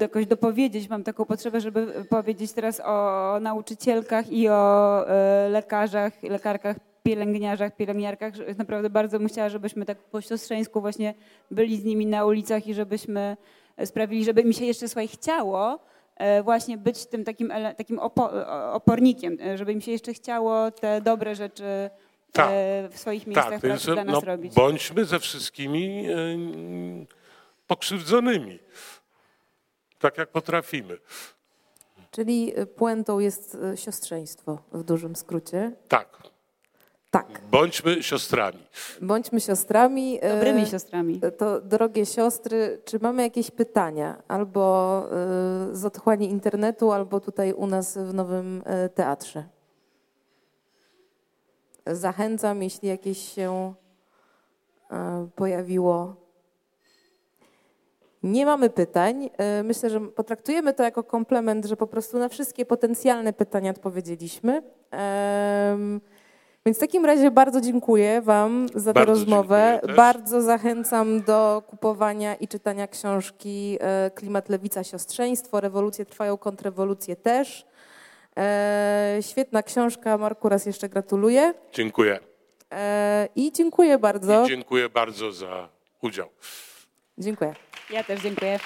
jakoś dopowiedzieć, mam taką potrzebę, żeby powiedzieć teraz o nauczycielkach i o lekarzach, lekarkach, pielęgniarzach, pielęgniarkach. że Naprawdę bardzo bym chciała, żebyśmy tak po siostrzeńsku właśnie byli z nimi na ulicach i żebyśmy sprawili, żeby mi się jeszcze słuchaj chciało e, właśnie być tym takim, takim o- opornikiem, e, żeby mi się jeszcze chciało te dobre rzeczy e, Tak. w swoich miejscach Tak, pracy dla nas no, robić. bądźmy ze wszystkimi e, pokrzywdzonymi, tak jak potrafimy. Czyli puentą jest siostrzeństwo w dużym skrócie. Tak, Tak, bądźmy siostrami. bądźmy siostrami. y, Dobrymi siostrami. To drogie siostry, czy mamy jakieś pytania? Albo y, z otchłani internetu, albo tutaj u nas w Nowym Teatrze. Zachęcam, jeśli jakieś się pojawiło. Nie mamy pytań. Myślę, że potraktujemy to jako komplement, że po prostu na wszystkie potencjalne pytania odpowiedzieliśmy. Więc w takim razie bardzo dziękuję Wam za tę rozmowę. Bardzo zachęcam do kupowania i czytania książki e, Klimat Lewica Siostrzeństwo. Rewolucje trwają, kontrrewolucje też. E, Świetna książka. Marku, raz jeszcze gratuluję. Dziękuję. E, I dziękuję bardzo. I dziękuję bardzo za udział. Dziękuję. Ja też dziękuję.